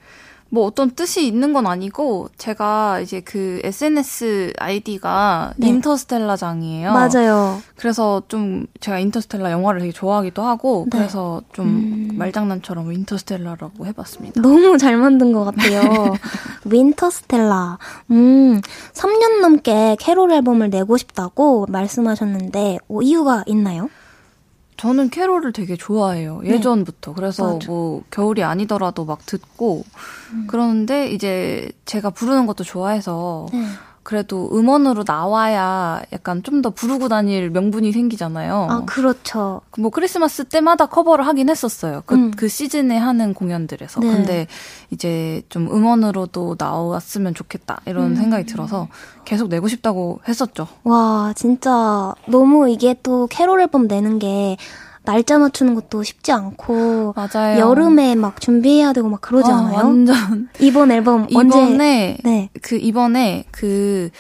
뭐 어떤 뜻이 있는 건 아니고 제가 이제 그 SNS 아이디가 네. 인터스텔라장이에요. 맞아요. 그래서 좀 제가 인터스텔라 영화를 되게 좋아하기도 하고 네. 그래서 좀 말장난처럼 인터스텔라라고 해봤습니다. 너무 잘 만든 것 같아요. Winter Stella. 음, 3년 넘게 캐롤 앨범을 내고 싶다고 말씀하셨는데, 어, 이유가 있나요? 저는 캐롤을 되게 좋아해요. 예전부터. 그래서 네. 맞아. 뭐 겨울이 아니더라도 막 듣고 음. 그러는데 이제 제가 부르는 것도 좋아해서 네. 그래도 음원으로 나와야 약간 좀 더 부르고 다닐 명분이 생기잖아요. 아, 그렇죠. 뭐 크리스마스 때마다 커버를 하긴 했었어요. 그, 음. 그 시즌에 하는 공연들에서. 네. 근데 이제 좀 음원으로도 나왔으면 좋겠다 이런 음. 생각이 들어서 계속 내고 싶다고 했었죠. 와, 진짜 너무 이게 또 캐롤 앨범 내는 게 날짜 맞추는 것도 쉽지 않고 맞아요. 여름에 막 준비해야 되고 막 그러지 아, 않아요? 완전 이번 앨범 언제 이번에 네. 그 이번에 그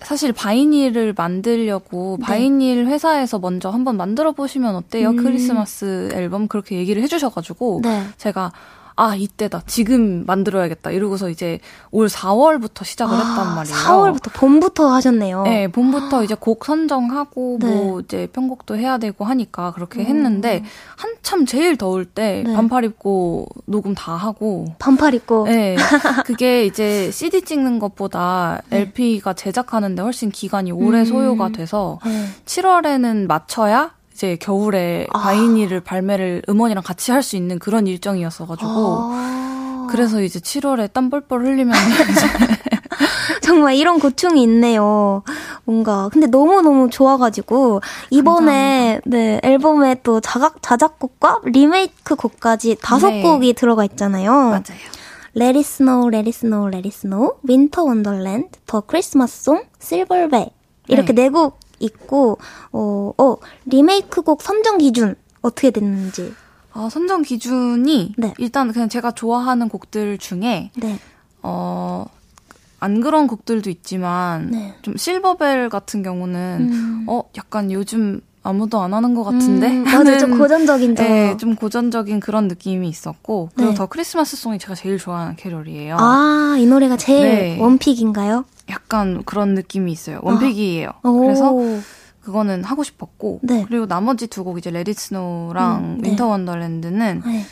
사실 바이닐을 만들려고 바이닐 회사에서 먼저 한번 만들어 보시면 어때요? 음. 크리스마스 앨범 그렇게 얘기를 해주셔가지고 네. 제가 아 이때다 지금 만들어야겠다 이러고서 이제 올 4월부터 시작을 했단 말이에요. 4월부터 봄부터 하셨네요. 네, 봄부터 이제 곡 선정하고 네. 뭐 이제 편곡도 해야 되고 하니까 그렇게 했는데 한참 제일 더울 때 네. 반팔 입고 녹음 다 하고 반팔 입고 네, 그게 이제 CD 찍는 것보다 LP가 제작하는데 훨씬 기간이 오래 네. 음. 소요가 돼서 네. 7월에는 맞춰야 이제 겨울에 아. 바이닐을 발매를 음원이랑 같이 할 수 있는 그런 일정이었어 가지고 아. 그래서 이제 7월에 땀 뻘뻘 흘리면 정말 이런 고충이 있네요. 뭔가 근데 너무 너무 좋아가지고 이번에 네 앨범에 또 자작 자작곡과 리메이크 곡까지 다섯 네. 곡이 들어가 있잖아요. 맞아요. Let It Snow, Let It Snow, Let It Snow, Winter Wonderland, The Christmas Song, Silver Bell 이렇게 네곡 있고 어, 어 리메이크 곡 선정 기준 어떻게 됐는지 아, 선정 기준이 네. 일단 그냥 제가 좋아하는 곡들 중에 네 어, 안 그런 곡들도 있지만 네. 좀 실버벨 같은 경우는 음. 어 약간 요즘 아무도 안 하는 것 같은데 음, 맞아요 좀 고전적인 점. 네, 좀 고전적인 그런 느낌이 있었고 그리고 네. 더 크리스마스 송이 제가 제일 좋아하는 캐롤이에요. 아, 이 노래가 제일 네. one pick인가요? 약간 그런 느낌이 있어요. one pick이에요. 오. 그래서 그거는 하고 싶었고 네. 그리고 나머지 두 곡 이제 Let It Snow랑 음, 네. Winter Wonderland는 네.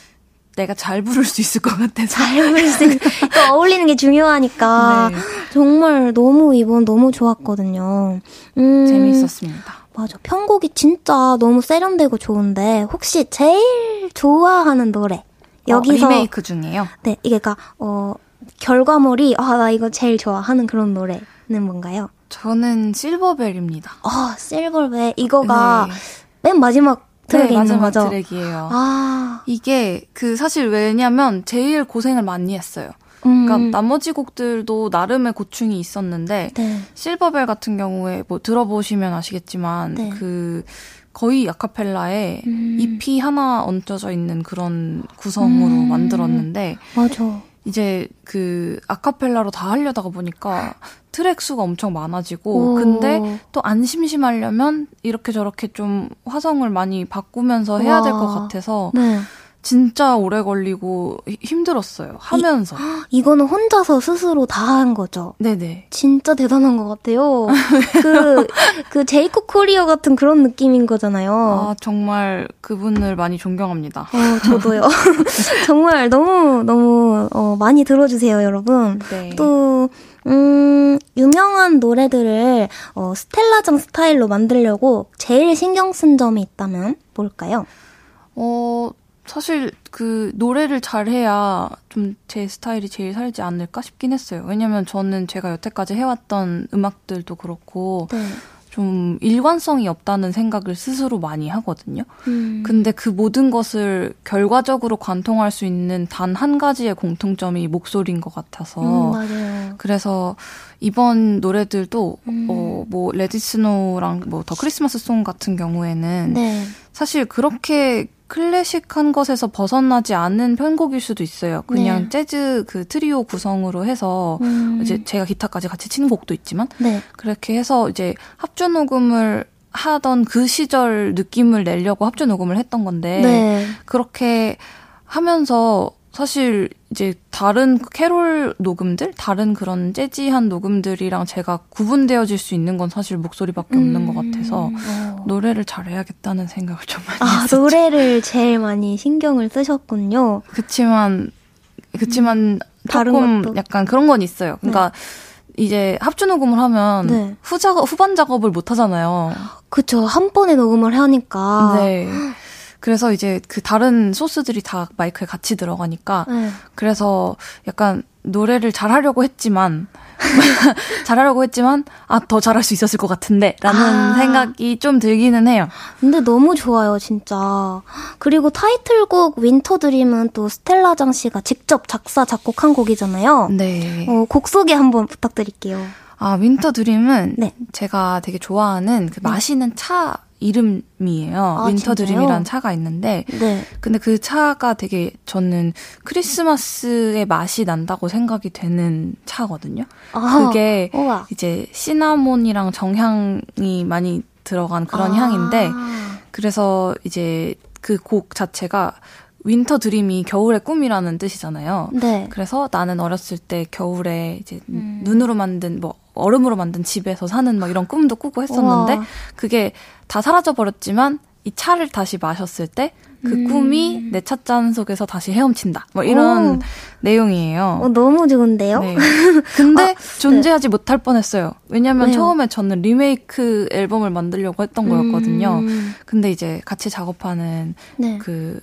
내가 잘 부를 수 있을 것 같아서 잘 부를 수 있는, 또 어울리는 게 중요하니까. 네. 정말 너무 이번 너무 좋았거든요. 음, 재미있었습니다. 맞아. 편곡이 진짜 너무 세련되고 좋은데, 혹시 제일 좋아하는 노래? 여기서. 어, 리메이크 중이에요. 네, 이게 그니까, 어, 결과물이, 아, 나 이거 제일 좋아하는 그런 노래는 뭔가요? 저는 실버벨입니다. 아, 실버베. 이거가 네. 맨 마지막 트랙에 네, 마지막 거죠? 트랙이에요. 아, 이게 그 사실 왜냐면 제일 고생을 많이 했어요. 음. 그러니까 나머지 곡들도 나름의 고충이 있었는데 네. 실버벨 같은 경우에 뭐 들어보시면 아시겠지만 네. 그 거의 아카펠라에 음. 잎이 하나 얹혀져 있는 그런 구성으로 음. 만들었는데 맞아. 이제 그 아카펠라로 다 하려다가 보니까 트랙 수가 엄청 많아지고 오. 근데 또 안 심심하려면 이렇게 저렇게 좀 화성을 많이 바꾸면서 해야 될것 와. 같아서 네. 진짜 오래 걸리고 히- 힘들었어요. 하면서. 이 거는 혼자서 스스로 다 한 거죠. 네네. 진짜 대단한 것 같아요. 그, 그 제이콥 코리어 같은 그런 느낌인 거잖아요. 아, 정말 그분을 많이 존경합니다. 어, 저도요. 정말 너무, 너무, 어, 많이 들어주세요, 여러분. 네. 또, 음, 유명한 노래들을 어, 스텔라장 스타일로 만들려고 제일 신경 쓴 점이 있다면 뭘까요? 어, 사실 그 노래를 잘해야 좀 제 스타일이 제일 살지 않을까 싶긴 했어요. 왜냐면 저는 제가 여태까지 해왔던 음악들도 그렇고 네. 좀 일관성이 없다는 생각을 스스로 많이 하거든요. 음. 근데 그 모든 것을 결과적으로 관통할 수 있는 단 한 가지의 공통점이 목소리인 것 같아서. 음, 맞아요. 그래서 이번 노래들도 음. 어, 뭐 Let It Snow랑 뭐 The Christmas Song 같은 경우에는 네. 사실 그렇게 클래식한 것에서 벗어나지 않은 편곡일 수도 있어요. 그냥 네. 재즈 그 트리오 구성으로 해서 음. 이제 제가 기타까지 같이 치는 곡도 있지만 네. 그렇게 해서 이제 합주 녹음을 하던 그 시절 느낌을 내려고 합주 녹음을 했던 건데 네. 그렇게 하면서 사실 이제 다른 캐롤 녹음들, 다른 그런 재즈한 녹음들이랑 제가 구분되어질 수 있는 건 사실 목소리밖에 없는 것 같아서 어. 노래를 잘해야겠다는 생각을 좀 많이 아, 했었죠. 노래를 제일 많이 신경을 쓰셨군요. 그치만 그치만 다른 조금 것도. 약간 그런 건 있어요. 그러니까 이제 합주 녹음을 하면 네. 후작 후반 작업을 못 하잖아요. 그쵸. 한 번에 녹음을 하니까. 네. 그래서 이제 그 다른 소스들이 다 마이크에 같이 들어가니까 네. 그래서 약간 노래를 잘하려고 했지만 잘하려고 했지만 아 더 잘할 수 있었을 것 같은데라는 아. 생각이 좀 들기는 해요. 근데 너무 좋아요, 진짜. 그리고 타이틀곡 Winter Dream은 또 스텔라 장 씨가 직접 작사, 작곡한 곡이잖아요. 네. 어, 곡 소개 한번 부탁드릴게요. 아 Winter Dream은 네. 제가 되게 좋아하는 그 마시는 차 이름이에요. 아, Winter? Dream이라는 차가 있는데 네. 근데 그 차가 되게 저는 크리스마스의 맛이 난다고 생각이 되는 차거든요. 아, 그게 우와. 이제 시나몬이랑 정향이 많이 들어간 그런 아. 향인데 그래서 이제 그 곡 자체가 Winter Dream이 겨울의 꿈이라는 뜻이잖아요. 네. 그래서 나는 어렸을 때 겨울에 이제 음. 눈으로 만든 뭐 얼음으로 만든 집에서 사는 막 이런 꿈도 꾸고 했었는데 우와. 그게 다 사라져 버렸지만 이 차를 다시 마셨을 때그 음. 꿈이 내 찻잔 속에서 다시 헤엄친다. 뭐 이런 오. 내용이에요. 어, 너무 좋은데요? 네. 근데 존재하지 못할 뻔했어요. 왜냐면 아, 왜요? 처음에 저는 리메이크 앨범을 만들려고 했던 거였거든요. 음, 근데 이제 같이 작업하는 네. 그,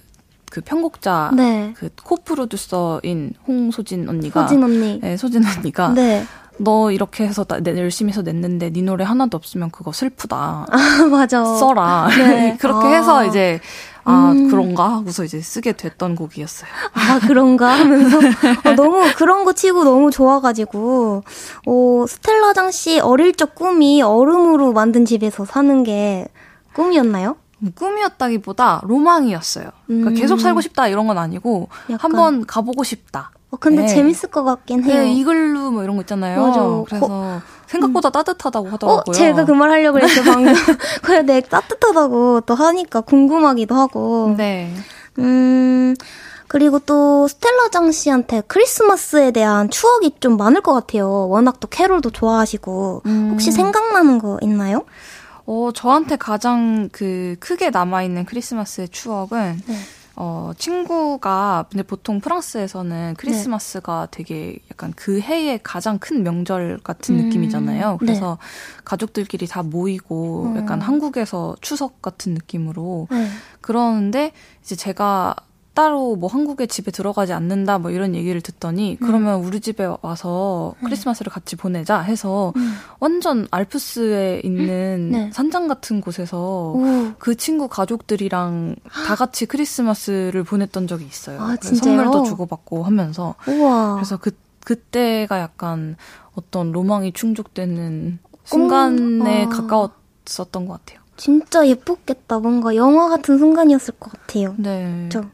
그 편곡자, 네. 그 코 프로듀서인 홍소진 언니가. 소진 언니. 네, 소진 언니가. 네. 너 이렇게 해서 나, 내 열심히 해서 냈는데 네 노래 하나도 없으면 그거 슬프다. 아, 맞아. 써라. 네. 그렇게 아. 해서 이제 아 음. 그런가 하고서 이제 쓰게 됐던 곡이었어요. 아, 그런가 하면서. 어, 너무 그런 거 치고 너무 좋아가지고, 어, 스텔라 장 씨 어릴 적 꿈이 얼음으로 만든 집에서 사는 게 꿈이었나요? 뭐 꿈이었다기보다 로망이었어요. 그러니까 음. 계속 살고 싶다 이런 건 아니고 약간. 한번 가보고 싶다. 어, 근데 네. 재밌을 것 같긴 해요. 네, 이글루 뭐 이런 거 있잖아요. 맞아. 그래서 생각보다 따뜻하다고 어, 하더라고요. 제가 그 말 하려고 그랬어요, 방금. 그래, 네, 따뜻하다고 또 하니까 궁금하기도 하고. 네. 음, 그리고 또 스텔라 장 씨한테 크리스마스에 대한 추억이 좀 많을 것 같아요. 워낙 또 캐롤도 좋아하시고. 음. 혹시 생각나는 거 있나요? 어, 저한테 가장 그 크게 남아있는 크리스마스의 추억은 네. 어, 친구가, 근데 보통 프랑스에서는 크리스마스가 되게 약간 그 해의 가장 큰 명절 같은 음, 느낌이잖아요. 그래서 가족들끼리 다 모이고 음. 약간 한국에서 추석 같은 느낌으로 네. 그러는데 이제 제가 따로 뭐 한국에 집에 들어가지 않는다 뭐 이런 얘기를 듣더니 그러면 우리 집에 와서 크리스마스를 같이 보내자 해서 음. 완전 알프스에 있는 네. 산장 같은 곳에서 오. 그 친구 가족들이랑 다 같이 크리스마스를 보냈던 적이 있어요. 아? 선물도 주고받고 하면서 우와. 그래서 그 그때가 약간 어떤 로망이 충족되는 순간에 아. 가까웠었던 것 같아요. 진짜 예뻤겠다. 뭔가 영화 같은 순간이었을 것 같아요. 네. 좀.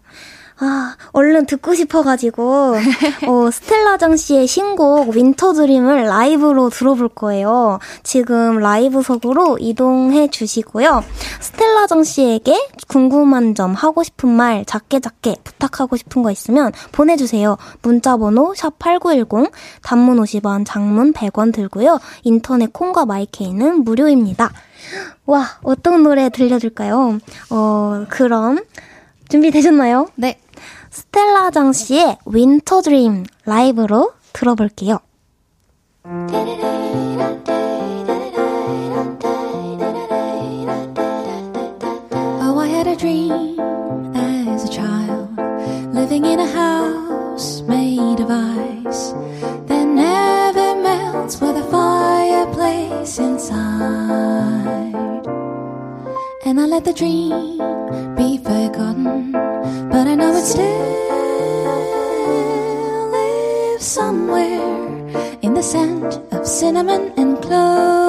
아, 얼른 듣고 싶어가지고, 어, 스텔라장 씨의 신곡 Winter Dream을 라이브로 들어볼 거예요. 지금 라이브석으로 이동해 주시고요. 스텔라장 씨에게 궁금한 점, 하고 싶은 말, 작게 작게 부탁하고 싶은 거 있으면 보내주세요. 문자번호 샵8910, 단문 50원, 장문 100원 들고요. 인터넷 콩과 마이케이는 무료입니다. 와, 어떤 노래 들려줄까요? 어, 그럼, 준비되셨나요? 네. 스텔라 장 씨의 Winter Dream 라이브로 들어볼게요. Oh, I had a dream as a child, living in a house made of ice that never melts with a fireplace inside. I let the dream be forgotten, but I know it still lives somewhere in the scent of cinnamon and cloves.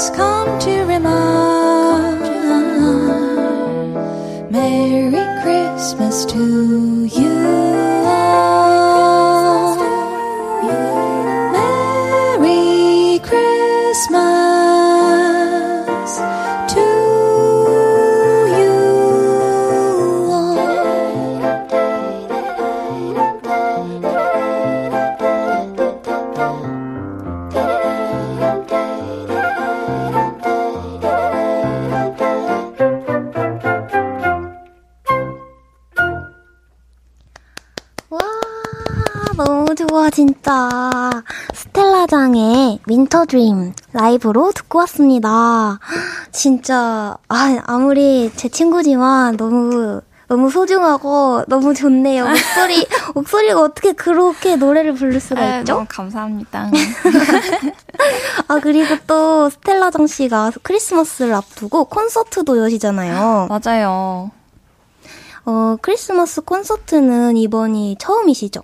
Please come to remind. Merry Christmas to 드림 라이브로 듣고 왔습니다. 진짜, 아, 아무리 제 친구지만 너무, 너무 소중하고 너무 좋네요. 목소리, 목소리가 어떻게 그렇게 노래를 부를 수가 네, 있죠? 너무 감사합니다. 아, 그리고 또 스텔라장 씨가 크리스마스를 앞두고 콘서트도 여시잖아요. 맞아요. 어, 크리스마스 콘서트는 이번이 처음이시죠?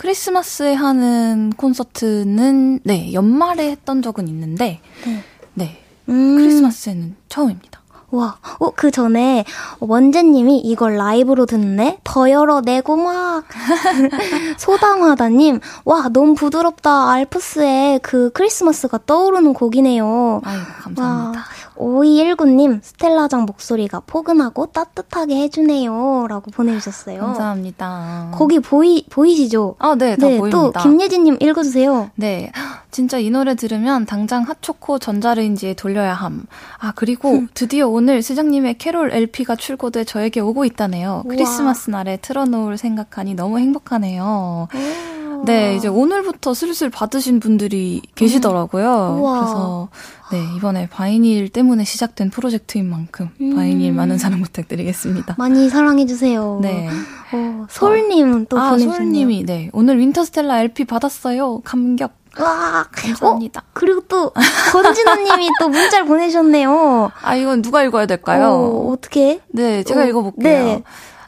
크리스마스에 하는 콘서트는 네 연말에 했던 적은 있는데 네. 네 음. 크리스마스에는 처음입니다. 와, 어, 그 전에 원재님이 이걸 라이브로 듣네? 더 열어내고 막. 소담하다님, 와, 너무 부드럽다. 알프스의 그 크리스마스가 떠오르는 곡이네요. 아유 감사합니다. 5219님, 스텔라장 목소리가 포근하고 따뜻하게 해주네요. 라고 보내주셨어요. 감사합니다. 거기 보이, 보이시죠? 아, 네, 다또 보입니다. 김예진님 읽어주세요. 네. 진짜 이 노래 들으면 당장 핫초코 전자레인지에 돌려야 함. 아, 그리고 드디어 오늘 스장님의 캐롤 LP가 출고돼 저에게 오고 있다네요. 우와. 크리스마스 날에 틀어놓을 생각하니 너무 행복하네요. 네, 이제 오늘부터 슬슬 받으신 분들이 계시더라고요. 우와. 그래서 네, 이번에 vinyl 때문에 시작된 프로젝트인 만큼 vinyl 많은 사랑 부탁드리겠습니다. 많이 사랑해 주세요. 네. 어, 솔님은 또 아, 보내주셨네요. 소울님이 네, 오늘 Winter Stella LP 받았어요. 감격. 와, 감사합니다. 어, 그리고 또 권진아 님이 또 문자를 보내셨네요. 아, 이건 누가 읽어야 될까요? 어, 어떻게? 네, 제가 어, 읽어 볼게요. 네.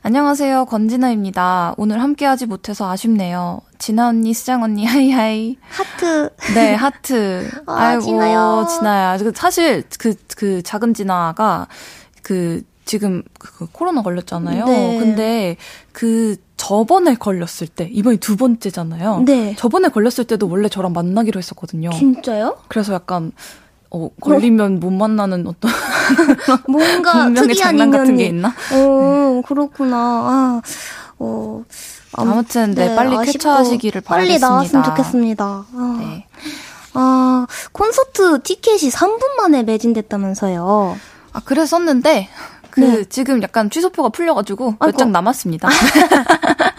안녕하세요, 권진아입니다. 오늘 함께하지 못해서 아쉽네요. 진아 언니, 스장 언니, hi hi. 하트. 네, 하트. 아, 아이고, 진아요. 진아야. 그 사실 그, 그 작은 진아가 그 지금 그 코로나 걸렸잖아요. 네. 근데 그 저번에 걸렸을 때, 이번이 두 번째잖아요. 네. 저번에 걸렸을 때도 원래 저랑 만나기로 했었거든요. 진짜요? 그래서 약간 어, 걸리면 못 만나는 어떤 뭔가 특이한 장난 같은 게 인연이. 있나? 어, 그렇구나. 아, 어, 아무튼 네, 빨리 쾌차하시기를 빨리 바라겠습니다. 나왔으면 좋겠습니다. 아, 네. 아, 콘서트 티켓이 3분 만에 매진됐다면서요. 아 그랬었는데 그 네. 지금 약간 취소표가 풀려 가지고 몇 아이고. 장 남았습니다.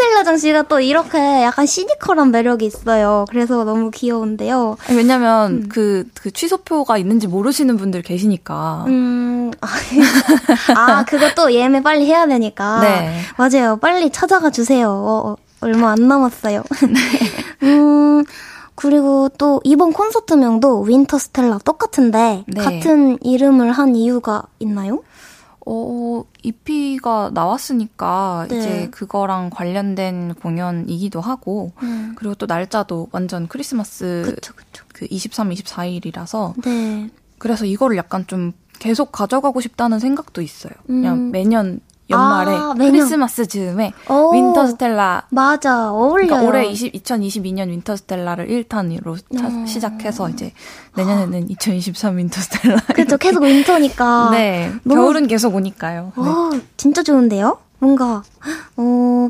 스텔라 장 씨가 또 이렇게 약간 시니컬한 매력이 있어요. 그래서 너무 귀여운데요. 아니, 왜냐면 그, 그 취소표가 있는지 모르시는 분들 계시니까. 음, 아, 아, 그것도 예매 빨리 해야 되니까. 네. 맞아요. 빨리 찾아가 주세요. 어, 어, 얼마 안 남았어요. 음, 그리고 또 이번 콘서트명도 Winter Stella 똑같은데 네. 같은 이름을 한 이유가 있나요? 어, EP가 나왔으니까 네. 이제 그거랑 관련된 공연이기도 하고 음. 그리고 또 날짜도 완전 크리스마스 그쵸, 그쵸. 그 23, 24일이라서 네. 그래서 이거를 약간 좀 계속 가져가고 싶다는 생각도 있어요. 그냥 음. 매년 연말에 아. 크리스마스 즈음에 오. Winter Stella 맞아. 어울려요. 그러니까 올해 20, 2022년 Winter Stella를 1탄으로 어. 시작해서 이제 내년에는 2023 Winter Stella. 그쵸. 계속 winter니까. 네. 너무- 겨울은 계속 오니까요. 네. 어, 진짜 좋은데요? 뭔가, 어,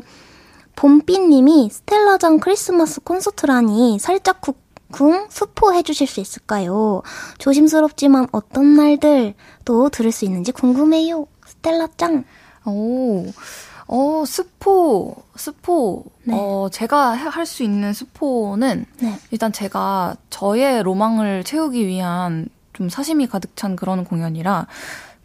봄비님이 스텔라장 크리스마스 콘서트라니 살짝 쿵쿵 스포해 주실 수 있을까요? 조심스럽지만 어떤 날들 또 들을 수 있는지 궁금해요. 스텔라짱. 오, 어, 스포, 스포. 네. 어, 제가 할 수 있는 스포는 네. 일단 제가 저의 로망을 채우기 위한 좀 사심이 가득 찬 그런 공연이라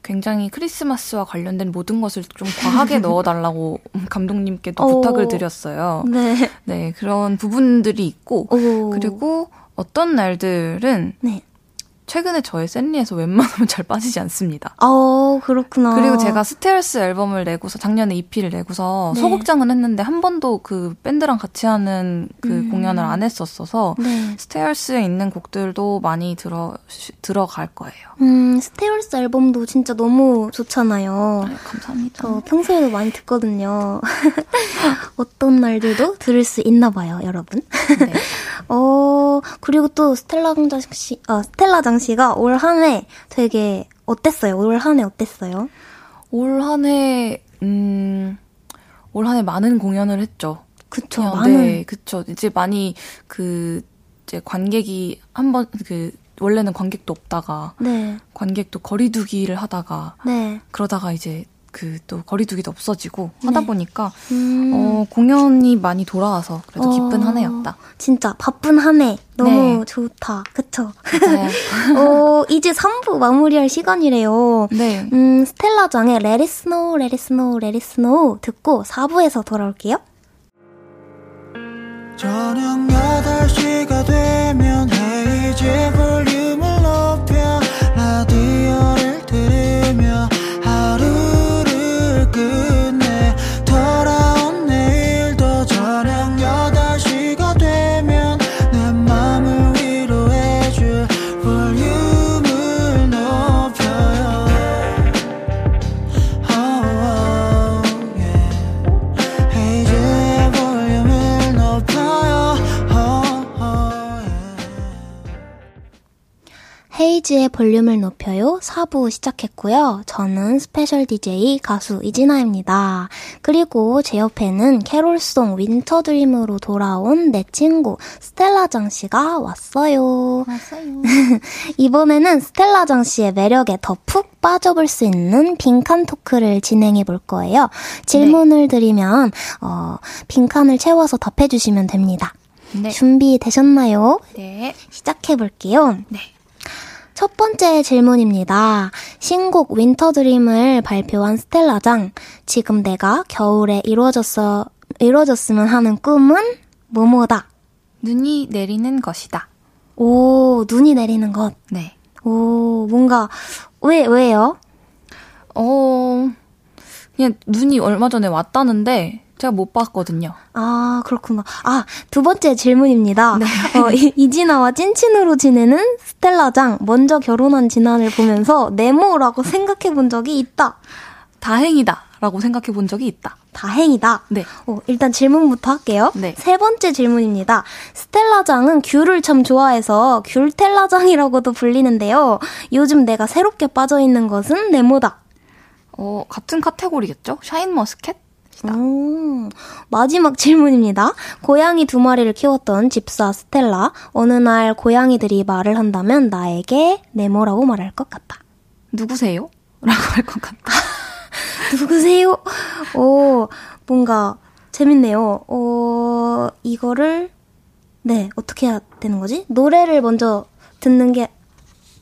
굉장히 크리스마스와 관련된 모든 것을 좀 과하게 넣어달라고 감독님께도 오. 부탁을 드렸어요. 네. 네, 그런 부분들이 있고, 오. 그리고 어떤 날들은 네. 최근에 저의 셋리에서 웬만하면 잘 빠지지 않습니다. 어, 그렇구나. 그리고 제가 Stairs 앨범을 내고서 작년에 EP를 내고서 네. 소극장은 했는데 한 번도 그 밴드랑 같이 하는 그 음. 공연을 안 했었어서 네. Stairs에 있는 곡들도 많이 들어 시- 들어갈 거예요. 음, Stairs 앨범도 진짜 너무 좋잖아요. 네, 감사합니다. 저 평소에도 많이 듣거든요. 어떤 날들도 들을 수 있나 봐요, 여러분. 네. 어, 그리고 또 스텔라장 씨, 아, 스텔라 장 씨가 올 한 해 되게 어땠어요? 올 한 해 어땠어요? 올 한 해 음, 올 한 해 많은 공연을 했죠. 그쵸, 그냥, 많은. 네, 그쵸. 이제 많이 그 이제 관객이 한 번 그 원래는 관객도 없다가 네, 관객도 거리두기를 하다가 네. 그러다가 이제 그 또 거리두기도 없어지고 하다 네. 보니까 음, 어, 공연이 많이 돌아와서 그래도 기쁜 어, 한 해였다. 진짜 바쁜 한 해. 너무 네. 좋다. 그쵸? 어, 이제 3부 마무리할 시간이래요. 네. 음, 스텔라장의 Let It Snow, Let It Snow, Let It Snow 듣고 4부에서 돌아올게요. 저녁 8시가 되면 헤이즈 볼륨을 높여 헤이즈의 볼륨을 높여요. 4부 시작했고요. 저는 스페셜 DJ 가수 이진아입니다. 그리고 제 옆에는 캐롤송 Winter Dream으로 돌아온 내 친구 스텔라 장 씨가 왔어요. 왔어요. 이번에는 스텔라 장 씨의 매력에 더 푹 빠져볼 수 있는 빈칸 토크를 진행해 볼 거예요. 질문을 드리면 어, 빈칸을 채워서 답해 주시면 됩니다. 네. 준비되셨나요? 네. 시작해 볼게요. 네. 첫 번째 질문입니다. 신곡 Winter Dream을 발표한 스텔라장. 지금 내가 겨울에 이루어졌어, 이루어졌으면 하는 꿈은 뭐뭐다. 눈이 내리는 것이다. 오, 눈이 내리는 것. 네. 오, 뭔가, 왜, 왜요? 어, 그냥 눈이 얼마 전에 왔다는데 제가 못 봤거든요. 아, 그렇구나. 아, 두 번째 질문입니다. 네. 어, 이- 이진아와 찐친으로 지내는 스텔라장. 먼저 결혼한 진아를 보면서 네모라고 생각해 본 적이 있다. 다행이다. 라고 생각해 본 적이 있다. 다행이다. 네. 어, 일단 질문부터 할게요. 네. 세 번째 질문입니다. 스텔라장은 귤을 참 좋아해서 귤텔라장이라고도 불리는데요. 요즘 내가 새롭게 빠져 있는 것은 네모다. 어, 같은 카테고리겠죠? 샤인 머스 켓? 오, 마지막 질문입니다. 고양이 두 마리를 키웠던 집사 스텔라. 어느 날 고양이들이 말을 한다면 나에게 네모라고 말할 것 같다. 누구세요? 라고 할 것 같다. 누구세요? 오, 뭔가 재밌네요. 어, 이거를, 네, 어떻게 해야 되는 거지? 노래를 먼저 듣는 게,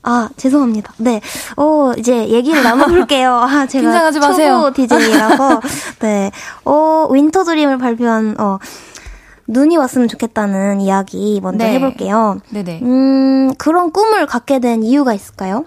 아, 죄송합니다. 네. 어, 이제 얘기를 나눠볼게요. 아, 제가 긴장하지 마세요. 초보 DJ라서. 네. 어, Winter Dream을 발표한, 어, 눈이 왔으면 좋겠다는 이야기 먼저 네. 해볼게요. 네네. 음, 그런 꿈을 갖게 된 이유가 있을까요?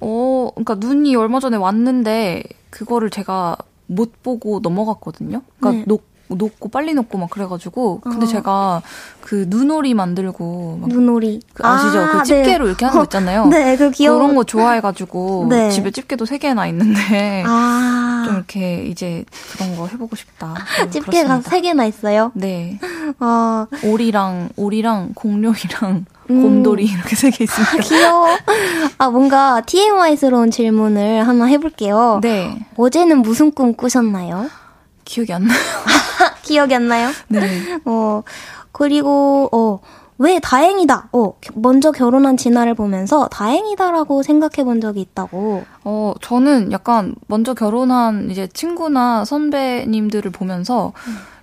어, 그러니까 눈이 얼마 전에 왔는데 그거를 제가 못 보고 넘어갔거든요. 그러니까 네. 녹 녹고 빨리 녹고 막 그래가지고 근데 어. 제가 그 눈오리 만들고 막 눈오리. 그 아시죠? 아, 그 집게로 이렇게 하는 거 있잖아요. 네, 그 귀여운 그런 거 좋아해가지고 네. 집에 집게도 세 개나 있는데 아, 좀 이렇게 이제 그런 거 해보고 싶다. 네, 집게가. 세 개나 있어요. 네 아, 오리랑 오리랑 공룡이랑 음. 곰돌이 이렇게 세 개 있습니다. 귀여워. 아, 뭔가 TMI스러운 질문을 하나 해볼게요. 네 어제는 무슨 꿈 꾸셨나요? 기억이 안 나요. 기억이 안 나요? 네. 어, 그리고, 어, 왜 다행이다. 어, 먼저 결혼한 진아를 보면서 다행이다라고 생각해 본 적이 있다고. 어, 저는 약간 먼저 결혼한 이제 친구나 선배님들을 보면서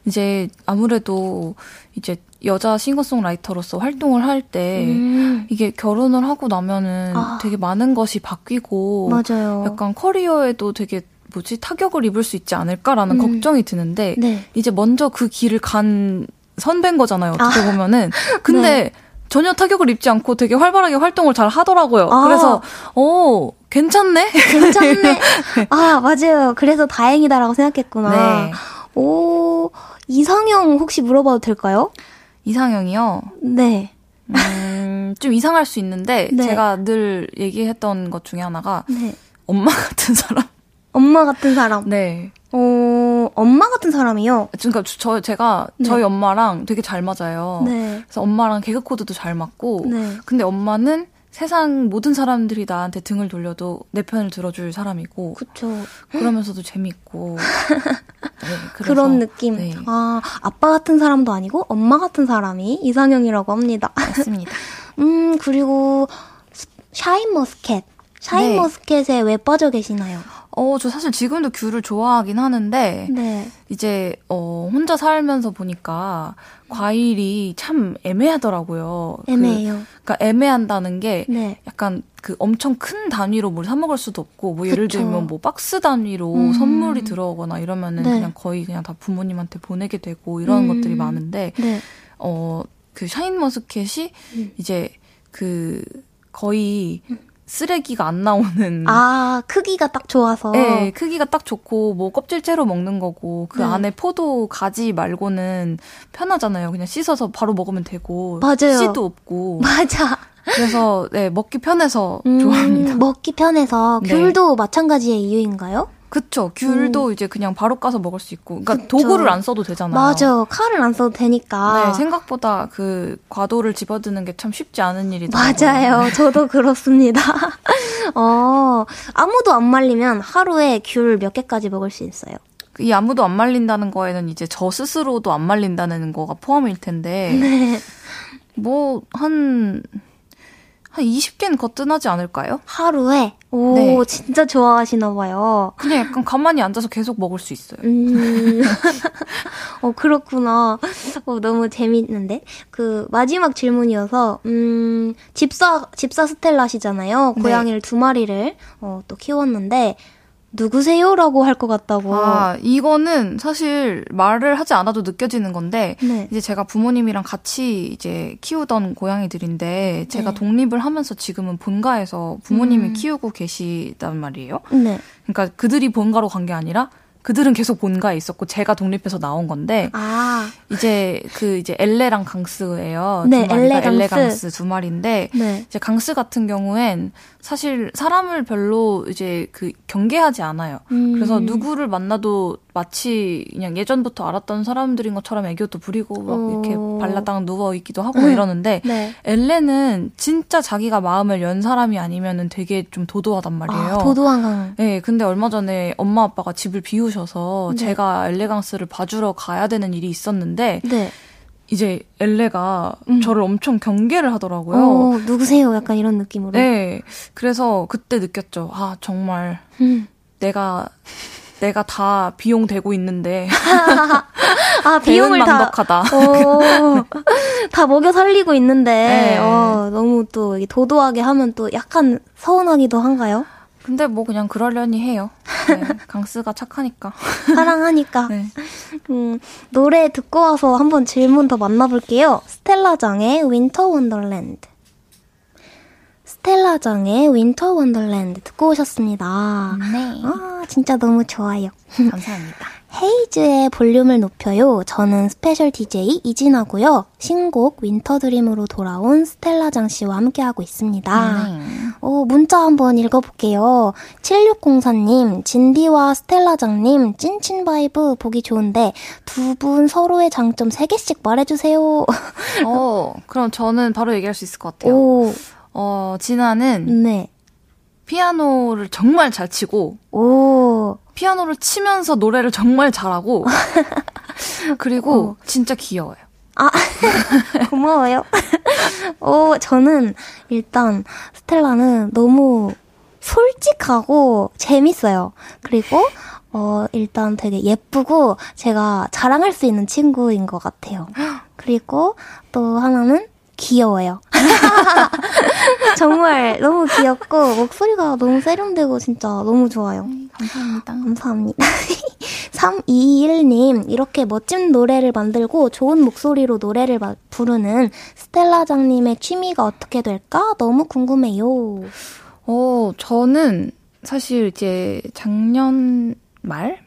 이제 아무래도 이제 여자 싱어송라이터로서 활동을 할때 음, 이게 결혼을 하고 나면은 아. 되게 많은 것이 바뀌고 맞아요. 약간 커리어에도 되게 뭐지 타격을 입을 수 있지 않을까라는 음. 걱정이 드는데 네. 이제 먼저 그 길을 간 선배인 거잖아요. 어떻게 아. 보면은. 근데 네. 전혀 타격을 입지 않고 되게 활발하게 활동을 잘 하더라고요. 아. 그래서 어 괜찮네. 괜찮네. 아, 맞아요. 그래서 다행이다라고 생각했구나. 네. 오, 이상형 혹시 물어봐도 될까요? 이상형이요. 네. 음, 좀 이상할 수 있는데 네. 제가 늘 얘기했던 것 중에 하나가 네. 엄마 같은 사람. 엄마 같은 사람. 네. 어, 엄마 같은 사람이요? 그러니까 저 제가 네. 저희 엄마랑 되게 잘 맞아요. 네. 그래서 엄마랑 개그 코드도 잘 맞고. 네. 근데 엄마는 세상 모든 사람들이 나한테 등을 돌려도 내 편을 들어줄 사람이고 그쵸. 그러면서도 재밌고 네, 그런 느낌. 네, 아, 아빠 같은 사람도 아니고 엄마 같은 사람이 이상형이라고 합니다. 맞습니다. 음, 그리고 샤인머스켓. 샤인머스켓에 왜 빠져 계시나요? 어, 저 사실 지금도 귤을 좋아하긴 하는데 네. 이제 어 혼자 살면서 보니까 과일이 참 애매하더라고요. 그, 애매해요. 그러니까 애매한다는 게 네. 약간 그 엄청 큰 단위로 뭘 사 먹을 수도 없고 뭐 예를 그쵸. 들면 뭐 박스 단위로 음. 선물이 들어오거나 이러면은 네. 그냥 거의 그냥 다 부모님한테 보내게 되고 이런 음. 것들이 많은데 네. 어그 샤인머스켓이 음. 이제 그 거의 쓰레기가 안 나오는 아, 크기가 딱 좋아서. 네, 크기가 딱 좋고 뭐 껍질째로 먹는 거고 그 네. 안에 포도 가지 말고는 편하잖아요. 그냥 씻어서 바로 먹으면 되고 맞아요. 씨도 없고 맞아. 그래서 네 먹기 편해서 음, 좋아합니다. 먹기 편해서 네. 귤도 마찬가지의 이유인가요? 그쵸. 귤도 이제 그냥 바로 까서 먹을 수 있고 그러니까 음. 그쵸. 도구를 안 써도 되잖아요. 맞아. 칼을 안 써도 되니까. 네, 생각보다 그 과도를 집어드는 게 참 쉽지 않은 일이더라고요. 맞아요. 저도 그렇습니다. 어, 아무도 안 말리면 하루에 귤 몇 개까지 먹을 수 있어요. 이 아무도 안 말린다는 거에는 이제 저 스스로도 안 말린다는 거가 포함일 텐데 네. 뭐 한 한 20개는 거뜬하지 않을까요? 하루에? 오, 네. 진짜 좋아하시나 봐요. 그냥 약간 가만히 앉아서 계속 먹을 수 있어요. 음. 어, 그렇구나. 어, 너무 재밌는데? 그, 마지막 질문이어서, 음, 집사, 집사 스텔라시잖아요. 네. 고양이를 두 마리를, 어, 또 키웠는데, 누구세요? 라고 할 것 같다고. 아, 이거는 사실 말을 하지 않아도 느껴지는 건데, 네. 이제 제가 부모님이랑 같이 이제 키우던 고양이들인데, 제가 네. 독립을 하면서 지금은 본가에서 부모님이 음. 키우고 계시단 말이에요. 네. 그러니까 그들이 본가로 간 게 아니라, 그들은 계속 본가에 있었고, 제가 독립해서 나온 건데, 아, 이제 그 이제 엘레랑 강스예요. 네, 두 엘레, 엘레 강스. 강스 두 마리인데, 네. 이제 강스 같은 경우엔 사실 사람을 별로 이제 그 경계하지 않아요. 음. 그래서 누구를 만나도 마치 그냥 예전부터 알았던 사람들인 것처럼 애교도 부리고 막 오. 이렇게 발라당 누워 있기도 하고 막 이러는데 네. 엘레는 진짜 자기가 마음을 연 사람이 아니면은 되게 좀 도도하단 말이에요. 아, 도도한 강. 네, 근데 얼마 전에 엄마 아빠가 집을 비우셔서 네. 제가 엘레강스를 봐주러 가야 되는 일이 있었는데 네. 이제 엘레가 음. 저를 엄청 경계를 하더라고요. 어, 누구세요? 약간 이런 느낌으로. 네, 그래서 그때 느꼈죠. 아 정말 음. 내가 내가 다 비용 되고 있는데 아, 비용을 다. 배은망덕하다. 어, 다 먹여 살리고 있는데, 네. 어, 너무 또 도도하게 하면 또 약간 서운하기도 한가요? 근데 뭐 그냥 그러려니 해요. 네, 강스가 착하니까. 사랑하니까. 네. 음, 노래 듣고 와서 한번 질문 더 만나볼게요. 스텔라장의 Winter Wonderland. 스텔라장의 Winter Wonderland 듣고 오셨습니다. 네. 아, 진짜 너무 좋아요. 감사합니다. 헤이즈의 볼륨을 높여요. 저는 스페셜 DJ 이진아고요. 신곡 Winter Dream으로 돌아온 스텔라장 씨와 함께하고 있습니다. 네. 오, 문자 한번 읽어볼게요. 7604님, 진디와 스텔라장님, 찐친 vibe 보기 좋은데 두 분 서로의 장점 3개씩 말해주세요. 어, 그럼 저는 바로 얘기할 수 있을 것 같아요. 오, 어, 진아는 네. 피아노를 정말 잘 치고, 오, 피아노를 치면서 노래를 정말 잘하고, 그리고 진짜 귀여워요. 아, 고마워요. 오, 저는 일단 스텔라는 너무 솔직하고 재밌어요. 그리고 어, 일단 되게 예쁘고 제가 자랑할 수 있는 친구인 것 같아요. 그리고 또 하나는 귀여워요. 정말 너무 귀엽고 목소리가 너무 세련되고 진짜 너무 좋아요. 감사합니다. 감사합니다. 321님, 이렇게 멋진 노래를 만들고 좋은 목소리로 노래를 마- 부르는 스텔라장님의 취미가 어떻게 될까? 너무 궁금해요. 어, 저는 사실 이제 작년 말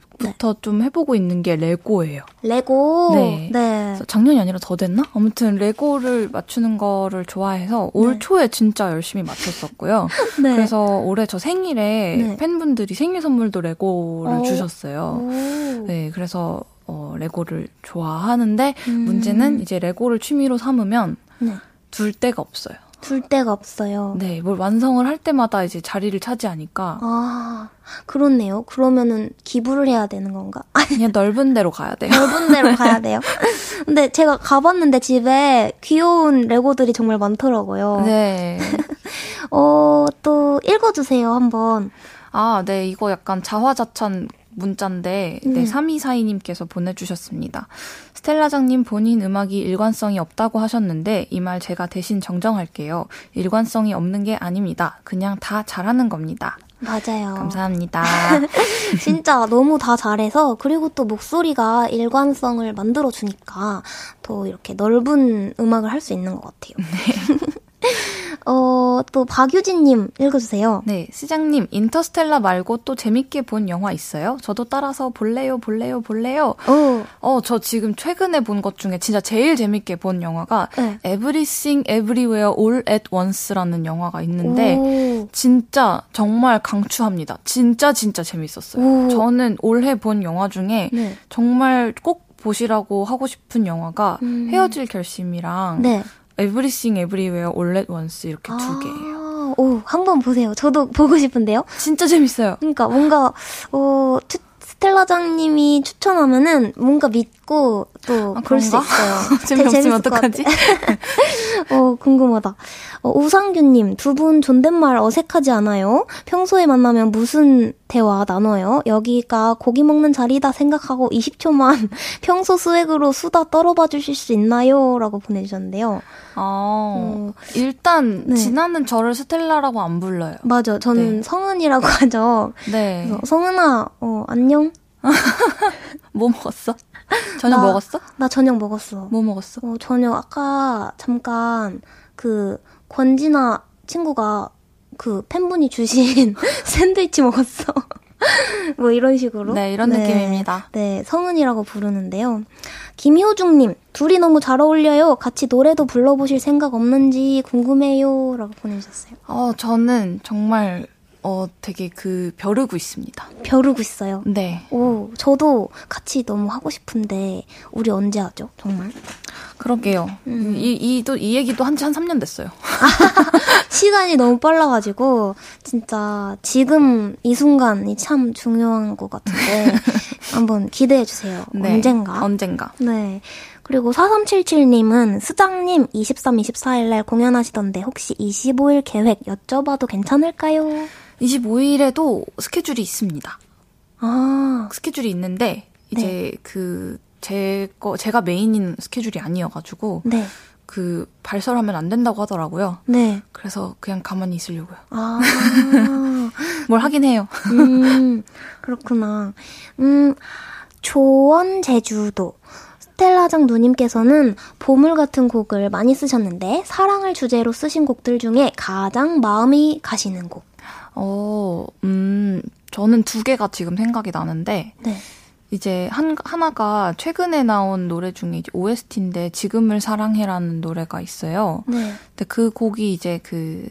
부터 좀 해보고 있는 게 레고예요. 레고. 네. 네. 작년이 아니라 더 됐나? 아무튼 레고를 맞추는 거를 좋아해서 올 네. 초에 진짜 열심히 맞췄었고요. 네. 그래서 올해 저 생일에 네. 팬분들이 생일 선물도 레고를 어. 주셨어요. 오. 네, 그래서 어, 레고를 좋아하는데 음. 문제는 이제 레고를 취미로 삼으면 네. 둘 데가 없어요. 둘 데가 없어요. 네, 뭘 완성을 할 때마다 이제 자리를 차지하니까 아, 그렇네요. 그러면은 기부를 해야 되는 건가? 아, 그냥 넓은 데로 가야 돼요. 넓은 데로 가야 돼요. 근데 제가 가봤는데 집에 귀여운 레고들이 정말 많더라고요. 네. 어, 또 읽어주세요, 한번. 아, 네, 이거 약간 자화자찬 문자인데, 음. 네, 3242님께서 보내주셨습니다. 스텔라장님 본인 음악이 일관성이 없다고 하셨는데, 이 말 제가 대신 정정할게요. 일관성이 없는 게 아닙니다. 그냥 다 잘하는 겁니다. 맞아요. 감사합니다. 진짜 너무 다 잘해서 그리고 또 목소리가 일관성을 만들어 주니까 더 이렇게 넓은 음악을 할 수 있는 것 같아요. 어, 또 박유진님 읽어주세요. 네, 시장님, 인터스텔라 말고 또 재밌게 본 영화 있어요? 저도 따라서 볼래요, 볼래요, 볼래요? 오, 어, 저 지금 최근에 본 것 중에 진짜 제일 재밌게 본 영화가 네. Everything Everywhere All at Once라는 영화가 있는데 오, 진짜 정말 강추합니다. 진짜 진짜 재밌었어요. 오. 저는 올해 본 영화 중에 네. 정말 꼭 보시라고 하고 싶은 영화가 음. 헤어질 결심이랑 네. Everywhere All at Once 이렇게 두 개예요. 아, 오, 한번 보세요. 저도 보고 싶은데요. 진짜 재밌어요. 그러니까 뭔가 어 추, 스텔라장님이 추천하면은 뭔가 믿고 또 아, 볼수 그런가? 있어요. 재미없으면 어떡하지? 어 궁금하다. 어, 우상규님 두 분 존댓말 어색하지 않아요? 평소에 만나면 무슨 대화 나눠요? 여기가 고기 먹는 자리다 생각하고 20초만 평소 스웩으로 수다 떨어봐 주실 수 있나요? 라고 보내주셨는데요. 아, 어, 일단 네. 진아는 저를 스텔라라고 안 불러요. 맞아. 저는 네. 성은이라고 하죠. 네. 성은아, 어, 안녕? 뭐 먹었어? 저녁 나- 먹었어? 나 저녁 먹었어. 뭐 먹었어? 어, 저녁 아까 잠깐 그 권진아 친구가 그 팬분이 주신 샌드위치 먹었어. 뭐 이런 식으로. 네, 이런 느낌입니다. 네, 성은이라고 부르는데요. 김효중님, 둘이 너무 잘 어울려요. 같이 노래도 불러보실 생각 없는지 궁금해요. 라고 보내주셨어요. 어, 저는 정말 어, 되게 그 벼르고 있습니다. 벼르고 있어요. 네. 오, 저도 같이 너무 하고 싶은데 우리 언제 하죠? 정말 그러게요. 음. 이, 이, 또, 이 얘기도 한 지 한 3년 됐어요. 시간이 너무 빨라가지고 진짜 지금 이 순간이 참 중요한 것 같은데 한번 기대해 주세요. 네. 언젠가. 언젠가. 네. 그리고 4377님은 수장님 23, 24일 날 공연하시던데 혹시 25일 계획 여쭤봐도 괜찮을까요? 25일에도 스케줄이 있습니다. 아, 스케줄이 있는데, 이제 그, 제 거, 제가 메인인 스케줄이 아니어가지고, 네. 그, 발설하면 안 된다고 하더라고요. 네. 그래서 그냥 가만히 있으려고요. 아, 뭘 하긴 해요. 음, 그렇구나. 음, 조원 제주도. 스텔라장 누님께서는 보물 같은 곡을 많이 쓰셨는데, 사랑을 주제로 쓰신 곡들 중에 가장 마음이 가시는 곡. 어, 음, 저는 두 개가 지금 생각이 나는데, 네. 이제 한, 하나가 최근에 나온 노래 중에 이제 OST인데, 지금을 사랑해라는 노래가 있어요. 네. 근데 그 곡이 이제 그,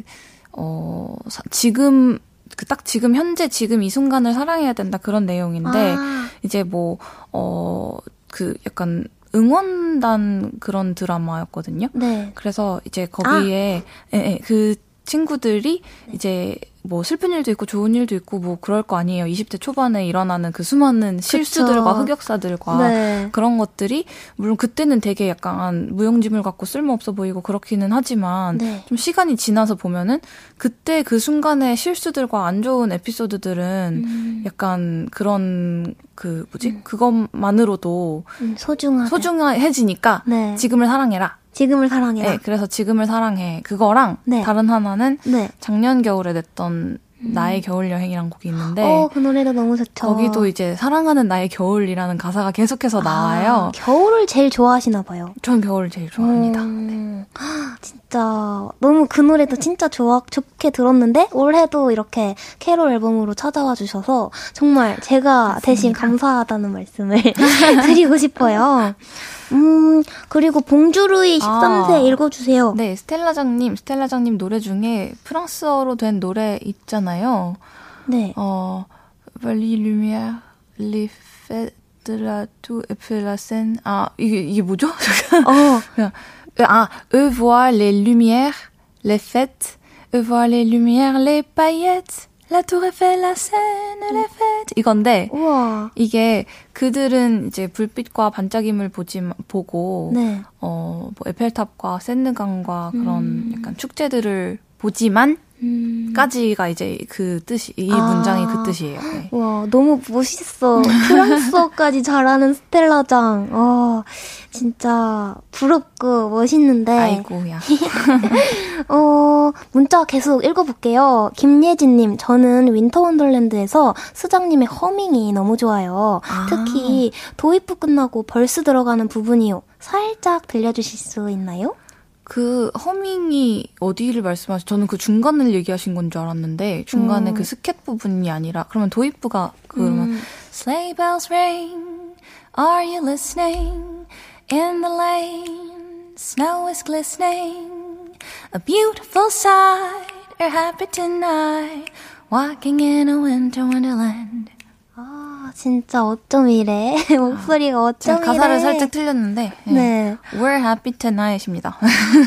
어, 사- 지금, 그 딱 지금 현재 지금 이 순간을 사랑해야 된다 그런 내용인데, 아, 이제 뭐, 어, 그 약간 응원단 그런 드라마였거든요. 네. 그래서 이제 거기에 예, 예, 그 친구들이 이제 뭐 슬픈 일도 있고 좋은 일도 있고 뭐 그럴 거 아니에요. 20대 초반에 일어나는 그 수많은 실수들과 흑역사들과 네. 그런 것들이 물론 그때는 되게 약간 무용지물 같고 쓸모없어 보이고 그렇기는 하지만 네. 좀 시간이 지나서 보면은 그때 그 순간의 실수들과 안 좋은 에피소드들은 음, 약간 그런 그 뭐지 그것만으로도 음, 소중하다. 소중해지니까 네. 지금을 사랑해라. 지금을 사랑해라. 네, 그래서 지금을 사랑해. 그거랑 네. 다른 하나는 네. 작년 겨울에 냈던 나의 겨울 여행이란 곡이 있는데 어, 그 노래도 너무 좋죠. 거기도 이제 사랑하는 나의 겨울이라는 가사가 계속해서 나와요. 아, 겨울을 제일 좋아하시나 봐요. 전 겨울을 제일 좋아합니다. 음, 진짜 너무 그 노래도 진짜 좋아 좋게 들었는데 올해도 이렇게 캐롤 앨범으로 찾아와 주셔서 정말 제가 대신 감사하다는 말씀을 드리고 싶어요. 음 그리고 봉주루이 13세 아. 읽어주세요. 네, 스텔라장님, 스텔라장님 노래 중에 프랑스어로 된 노래 있잖아요. 네. 어, Les lumières, les fêtes de la tour et puis la scène. 아, 이게, 이게 뭐죠? 어, 그냥, 아, eux voient les lumières, les fêtes, eux voient les lumières, les paillettes, la tour Eiffel, la Seine, les fêtes. 이건데, 우와. 이게 그들은 이제 불빛과 반짝임을 보지, 보고, 네. 어, 뭐 에펠탑과 샌드강과 그런 약간 축제들을 보지만, 음. 까지가 이제 그 뜻이, 이 아. 문장이 그 뜻이에요. 네. 와, 너무 멋있어. 프랑스어까지 잘하는 스텔라장. 어, 진짜 부럽고 멋있는데. 아이고야. 어, 문자 계속 읽어볼게요. 김예진님, 저는 Winter Wonderland에서 수장님의 허밍이 너무 좋아요. 아. 특히 도입부 끝나고 verse 들어가는 부분이요. 살짝 들려주실 수 있나요? 그 허밍이 어디를 말씀하시? 저는 그 중간을 얘기하신 건 줄 알았는데 중간에 음. 그 스캣 부분이 아니라 그러면 도입부가 그러면 음. Sleigh bells ring, are you listening? In the lane, snow is glistening, a beautiful sight. You're happy tonight, walking in a winter wonderland. 아, 진짜 어쩜 이래. 목소리가 어쩜 제가 이래. 가사를 살짝 틀렸는데 네. 네. We're happy tonight입니다.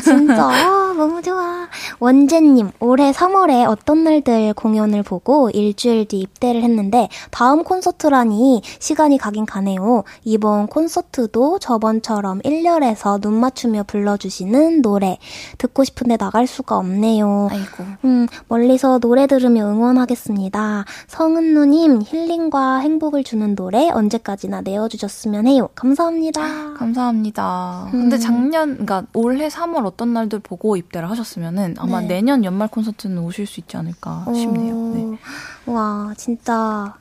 진짜 아, 너무 좋아. 원재님 올해 3월에 어떤 날들 공연을 보고 일주일 뒤 입대를 했는데 다음 콘서트라니 시간이 가긴 가네요. 이번 콘서트도 저번처럼 1열에서 눈 맞추며 불러주시는 노래 듣고 싶은데 나갈 수가 없네요. 아이고. 음, 멀리서 노래 들으며 응원하겠습니다. 성은누님, 힐링과 행복을 주는 노래 언제까지나 내어주셨으면 해요. 감사합니다. 감사합니다. 음. 근데 작년, 그러니까 올해 3월 어떤 날들 보고 입 대를 하셨으면은 아마 네. 내년 연말 콘서트는 오실 수 있지 않을까 싶네요. 네. 오, 와, 진짜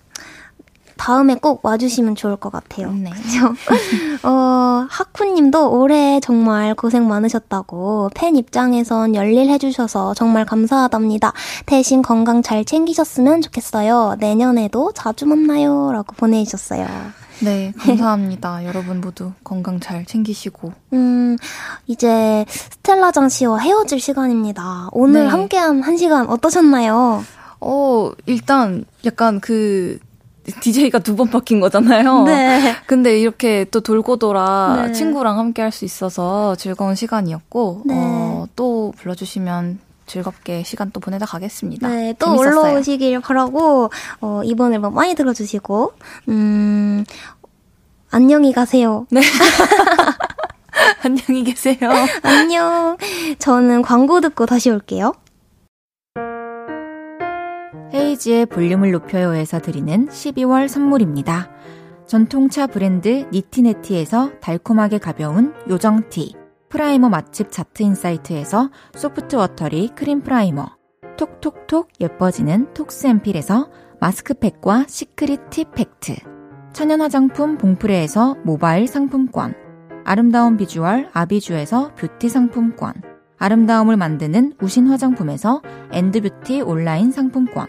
다음에 꼭 와주시면 좋을 것 같아요. 네. 그죠? 어, 하쿠님도 올해 정말 고생 많으셨다고 팬 입장에선 열일해주셔서 정말 감사하답니다. 대신 건강 잘 챙기셨으면 좋겠어요. 내년에도 자주 만나요. 라고 보내주셨어요. 네, 감사합니다. 여러분 모두 건강 잘 챙기시고. 음, 이제 스텔라장 씨와 헤어질 시간입니다. 오늘 네. 함께한 한 시간 어떠셨나요? 어, 일단 약간 그 DJ가 두 번 바뀐 거잖아요. 네. 근데 이렇게 또 돌고 돌아 네. 친구랑 함께 할 수 있어서 즐거운 시간이었고, 네. 어, 또 불러주시면 즐겁게 시간 또 보내다 가겠습니다. 네, 또 재밌었어요. 올라오시길 바라고, 어, 이번 앨범 많이 들어주시고, 음, 안녕히 가세요. 네. 안녕히 계세요. 안녕. 저는 광고 듣고 다시 올게요. 헤이즈의 볼륨을 높여요에서 드리는 12월 선물입니다. 전통차 브랜드 니티네티에서 달콤하게 가벼운 요정티, primer 맛집 자트인사이트에서 soft watery cream primer, 톡톡톡 예뻐지는 톡스앰필에서 마스크팩과 secret tip 팩트, 천연 화장품 봉프레에서 모바일 상품권, 아름다운 비주얼 아비주에서 뷰티 상품권, 아름다움을 만드는 우신 화장품에서 엔드뷰티 온라인 상품권,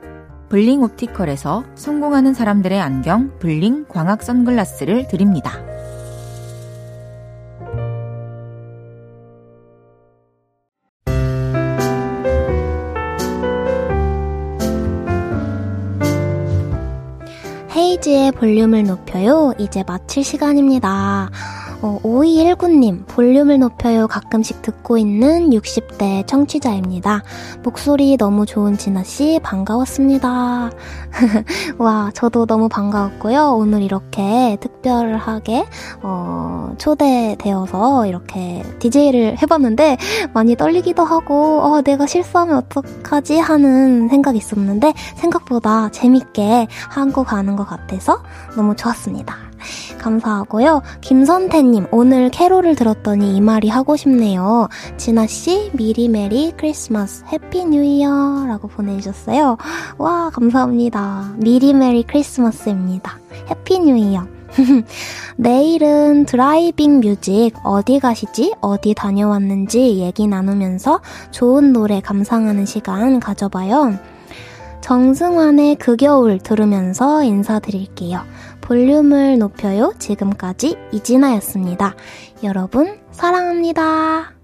블링 옵티컬에서 성공하는 사람들의 안경 블링 광학 선글라스를 드립니다. 헤이즈의 볼륨을 높여요. 이제 마칠 시간입니다. 어, 5219님, 볼륨을 높여요. 가끔씩 듣고 있는 60대 청취자입니다. 목소리 너무 좋은 진아씨, 반가웠습니다. 와, 저도 너무 반가웠고요. 오늘 이렇게 특별하게, 어, 초대되어서 이렇게 DJ를 해봤는데, 많이 떨리기도 하고, 어, 내가 실수하면 어떡하지? 하는 생각이 있었는데, 생각보다 재밌게 하고 가는 것 같아서 너무 좋았습니다. 감사하고요. 김선태님, 오늘 캐롤을 들었더니 이 말이 하고 싶네요. 진아씨, 미리 Merry Christmas, Happy New Year 라고 보내주셨어요. 와, 감사합니다. 미리 Merry Christmas입니다. Happy New Year. 내일은 driving music 어디 가시지? 어디 다녀왔는지 얘기 나누면서 좋은 노래 감상하는 시간 가져봐요. 정승환의 그 겨울 들으면서 인사드릴게요. 볼륨을 높여요. 지금까지 이진아였습니다. 여러분, 사랑합니다.